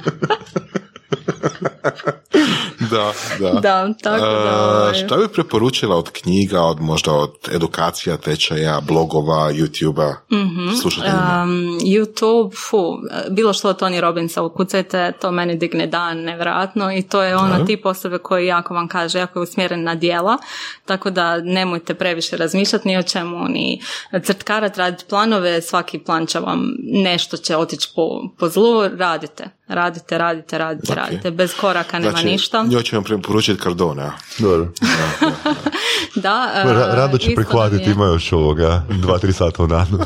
da, da. da, tako da. Ovaj. šta bi preporučila od knjiga, od možda od edukacija, tečaja, blogova, YouTube-a, mm-hmm. Um, YouTube, fu, bilo što od Tony Robbinsa ukucajte, to meni digne dan, nevjerojatno i to je ono tip osobe koji jako vam kaže, jako je usmjeren na dijela, tako da nemojte previše razmišljati ni o čemu, ni crtkarat, raditi planove, svaki plan će vam nešto će otići po, po zlu, radite. Radite, radite, radite, radite. Bez koraka nema znači, ništa. Njoj ću vam preporučiti Cardone. Dobro. da, uh, Rado će prihvatiti, ima još ovoga, dva, tri sata u danu.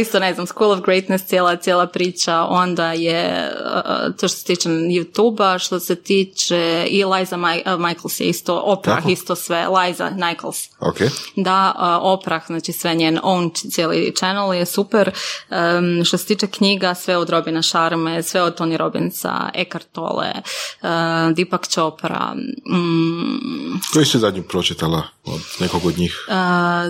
isto ne znam, School of Greatness, cijela, cijela priča, onda je uh, to što se tiče YouTube-a, što se tiče i Liza Ma- uh, Michaels je isto, Oprah isto sve, Liza Michaels. Okay. Da, uh, Oprah, znači sve njen own cijeli channel je super. Um, što se tiče knjiga, sve od Robina Sharme, sve od Tony Robinsa, Eckhart Tolle, uh, Deepak Chopra. Mm. Koji si zadnju pročitala od nekog od njih? Uh,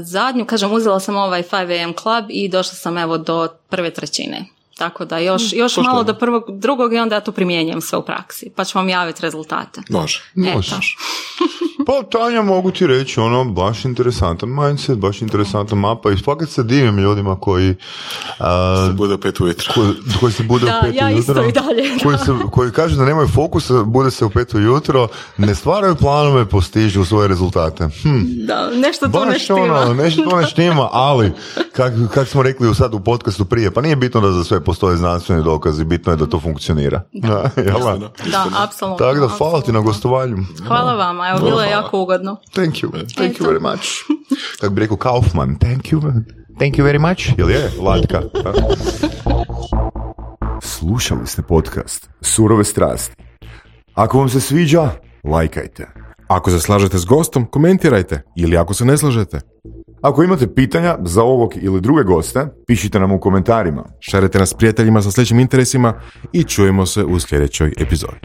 zadnju, kažem, uzela sam ovaj 5am club i došla sam evo do prve trećine. Tako da još, mm, još malo do prvog, drugog i onda ja to primjenjujem sve u praksi. Pa ću vam javiti rezultate. Može. Može. pa Tanja mogu ti reći ono baš interesantan mindset, baš interesantna mapa i fakat se divim ljudima koji a, se bude pet ujutro. Koji, koji se bude da, u pet ja ujutro. Isto i dalje, koji, se, koji kažu da nemaju fokusa, bude se u pet ujutro, ne stvaraju planove, postižu svoje rezultate. Hm. Da, nešto to ne štima. Ono, nešto to ne štima, ali kak, kak smo rekli sad u podcastu prije, pa nije bitno da za sve postoje znanstveni dokazi, bitno je da to funkcionira. Da, da, da apsolutno. Tako da, hvala ti na gostovanju. Hvala vama, evo, bilo je jako ugodno. Thank you, thank you very much. Kako bi rekao Kaufman, thank you, thank you very much. Jel je, Latka? Slušali ste podcast Surove strasti. Ako vam se sviđa, lajkajte. Ako se slažete s gostom, komentirajte. Ili ako se ne slažete. Ako imate pitanja za ovog ili druge goste, pišite nam u komentarima. Šarite nas prijateljima sa sljedećim interesima i čujemo se u sljedećoj epizodi.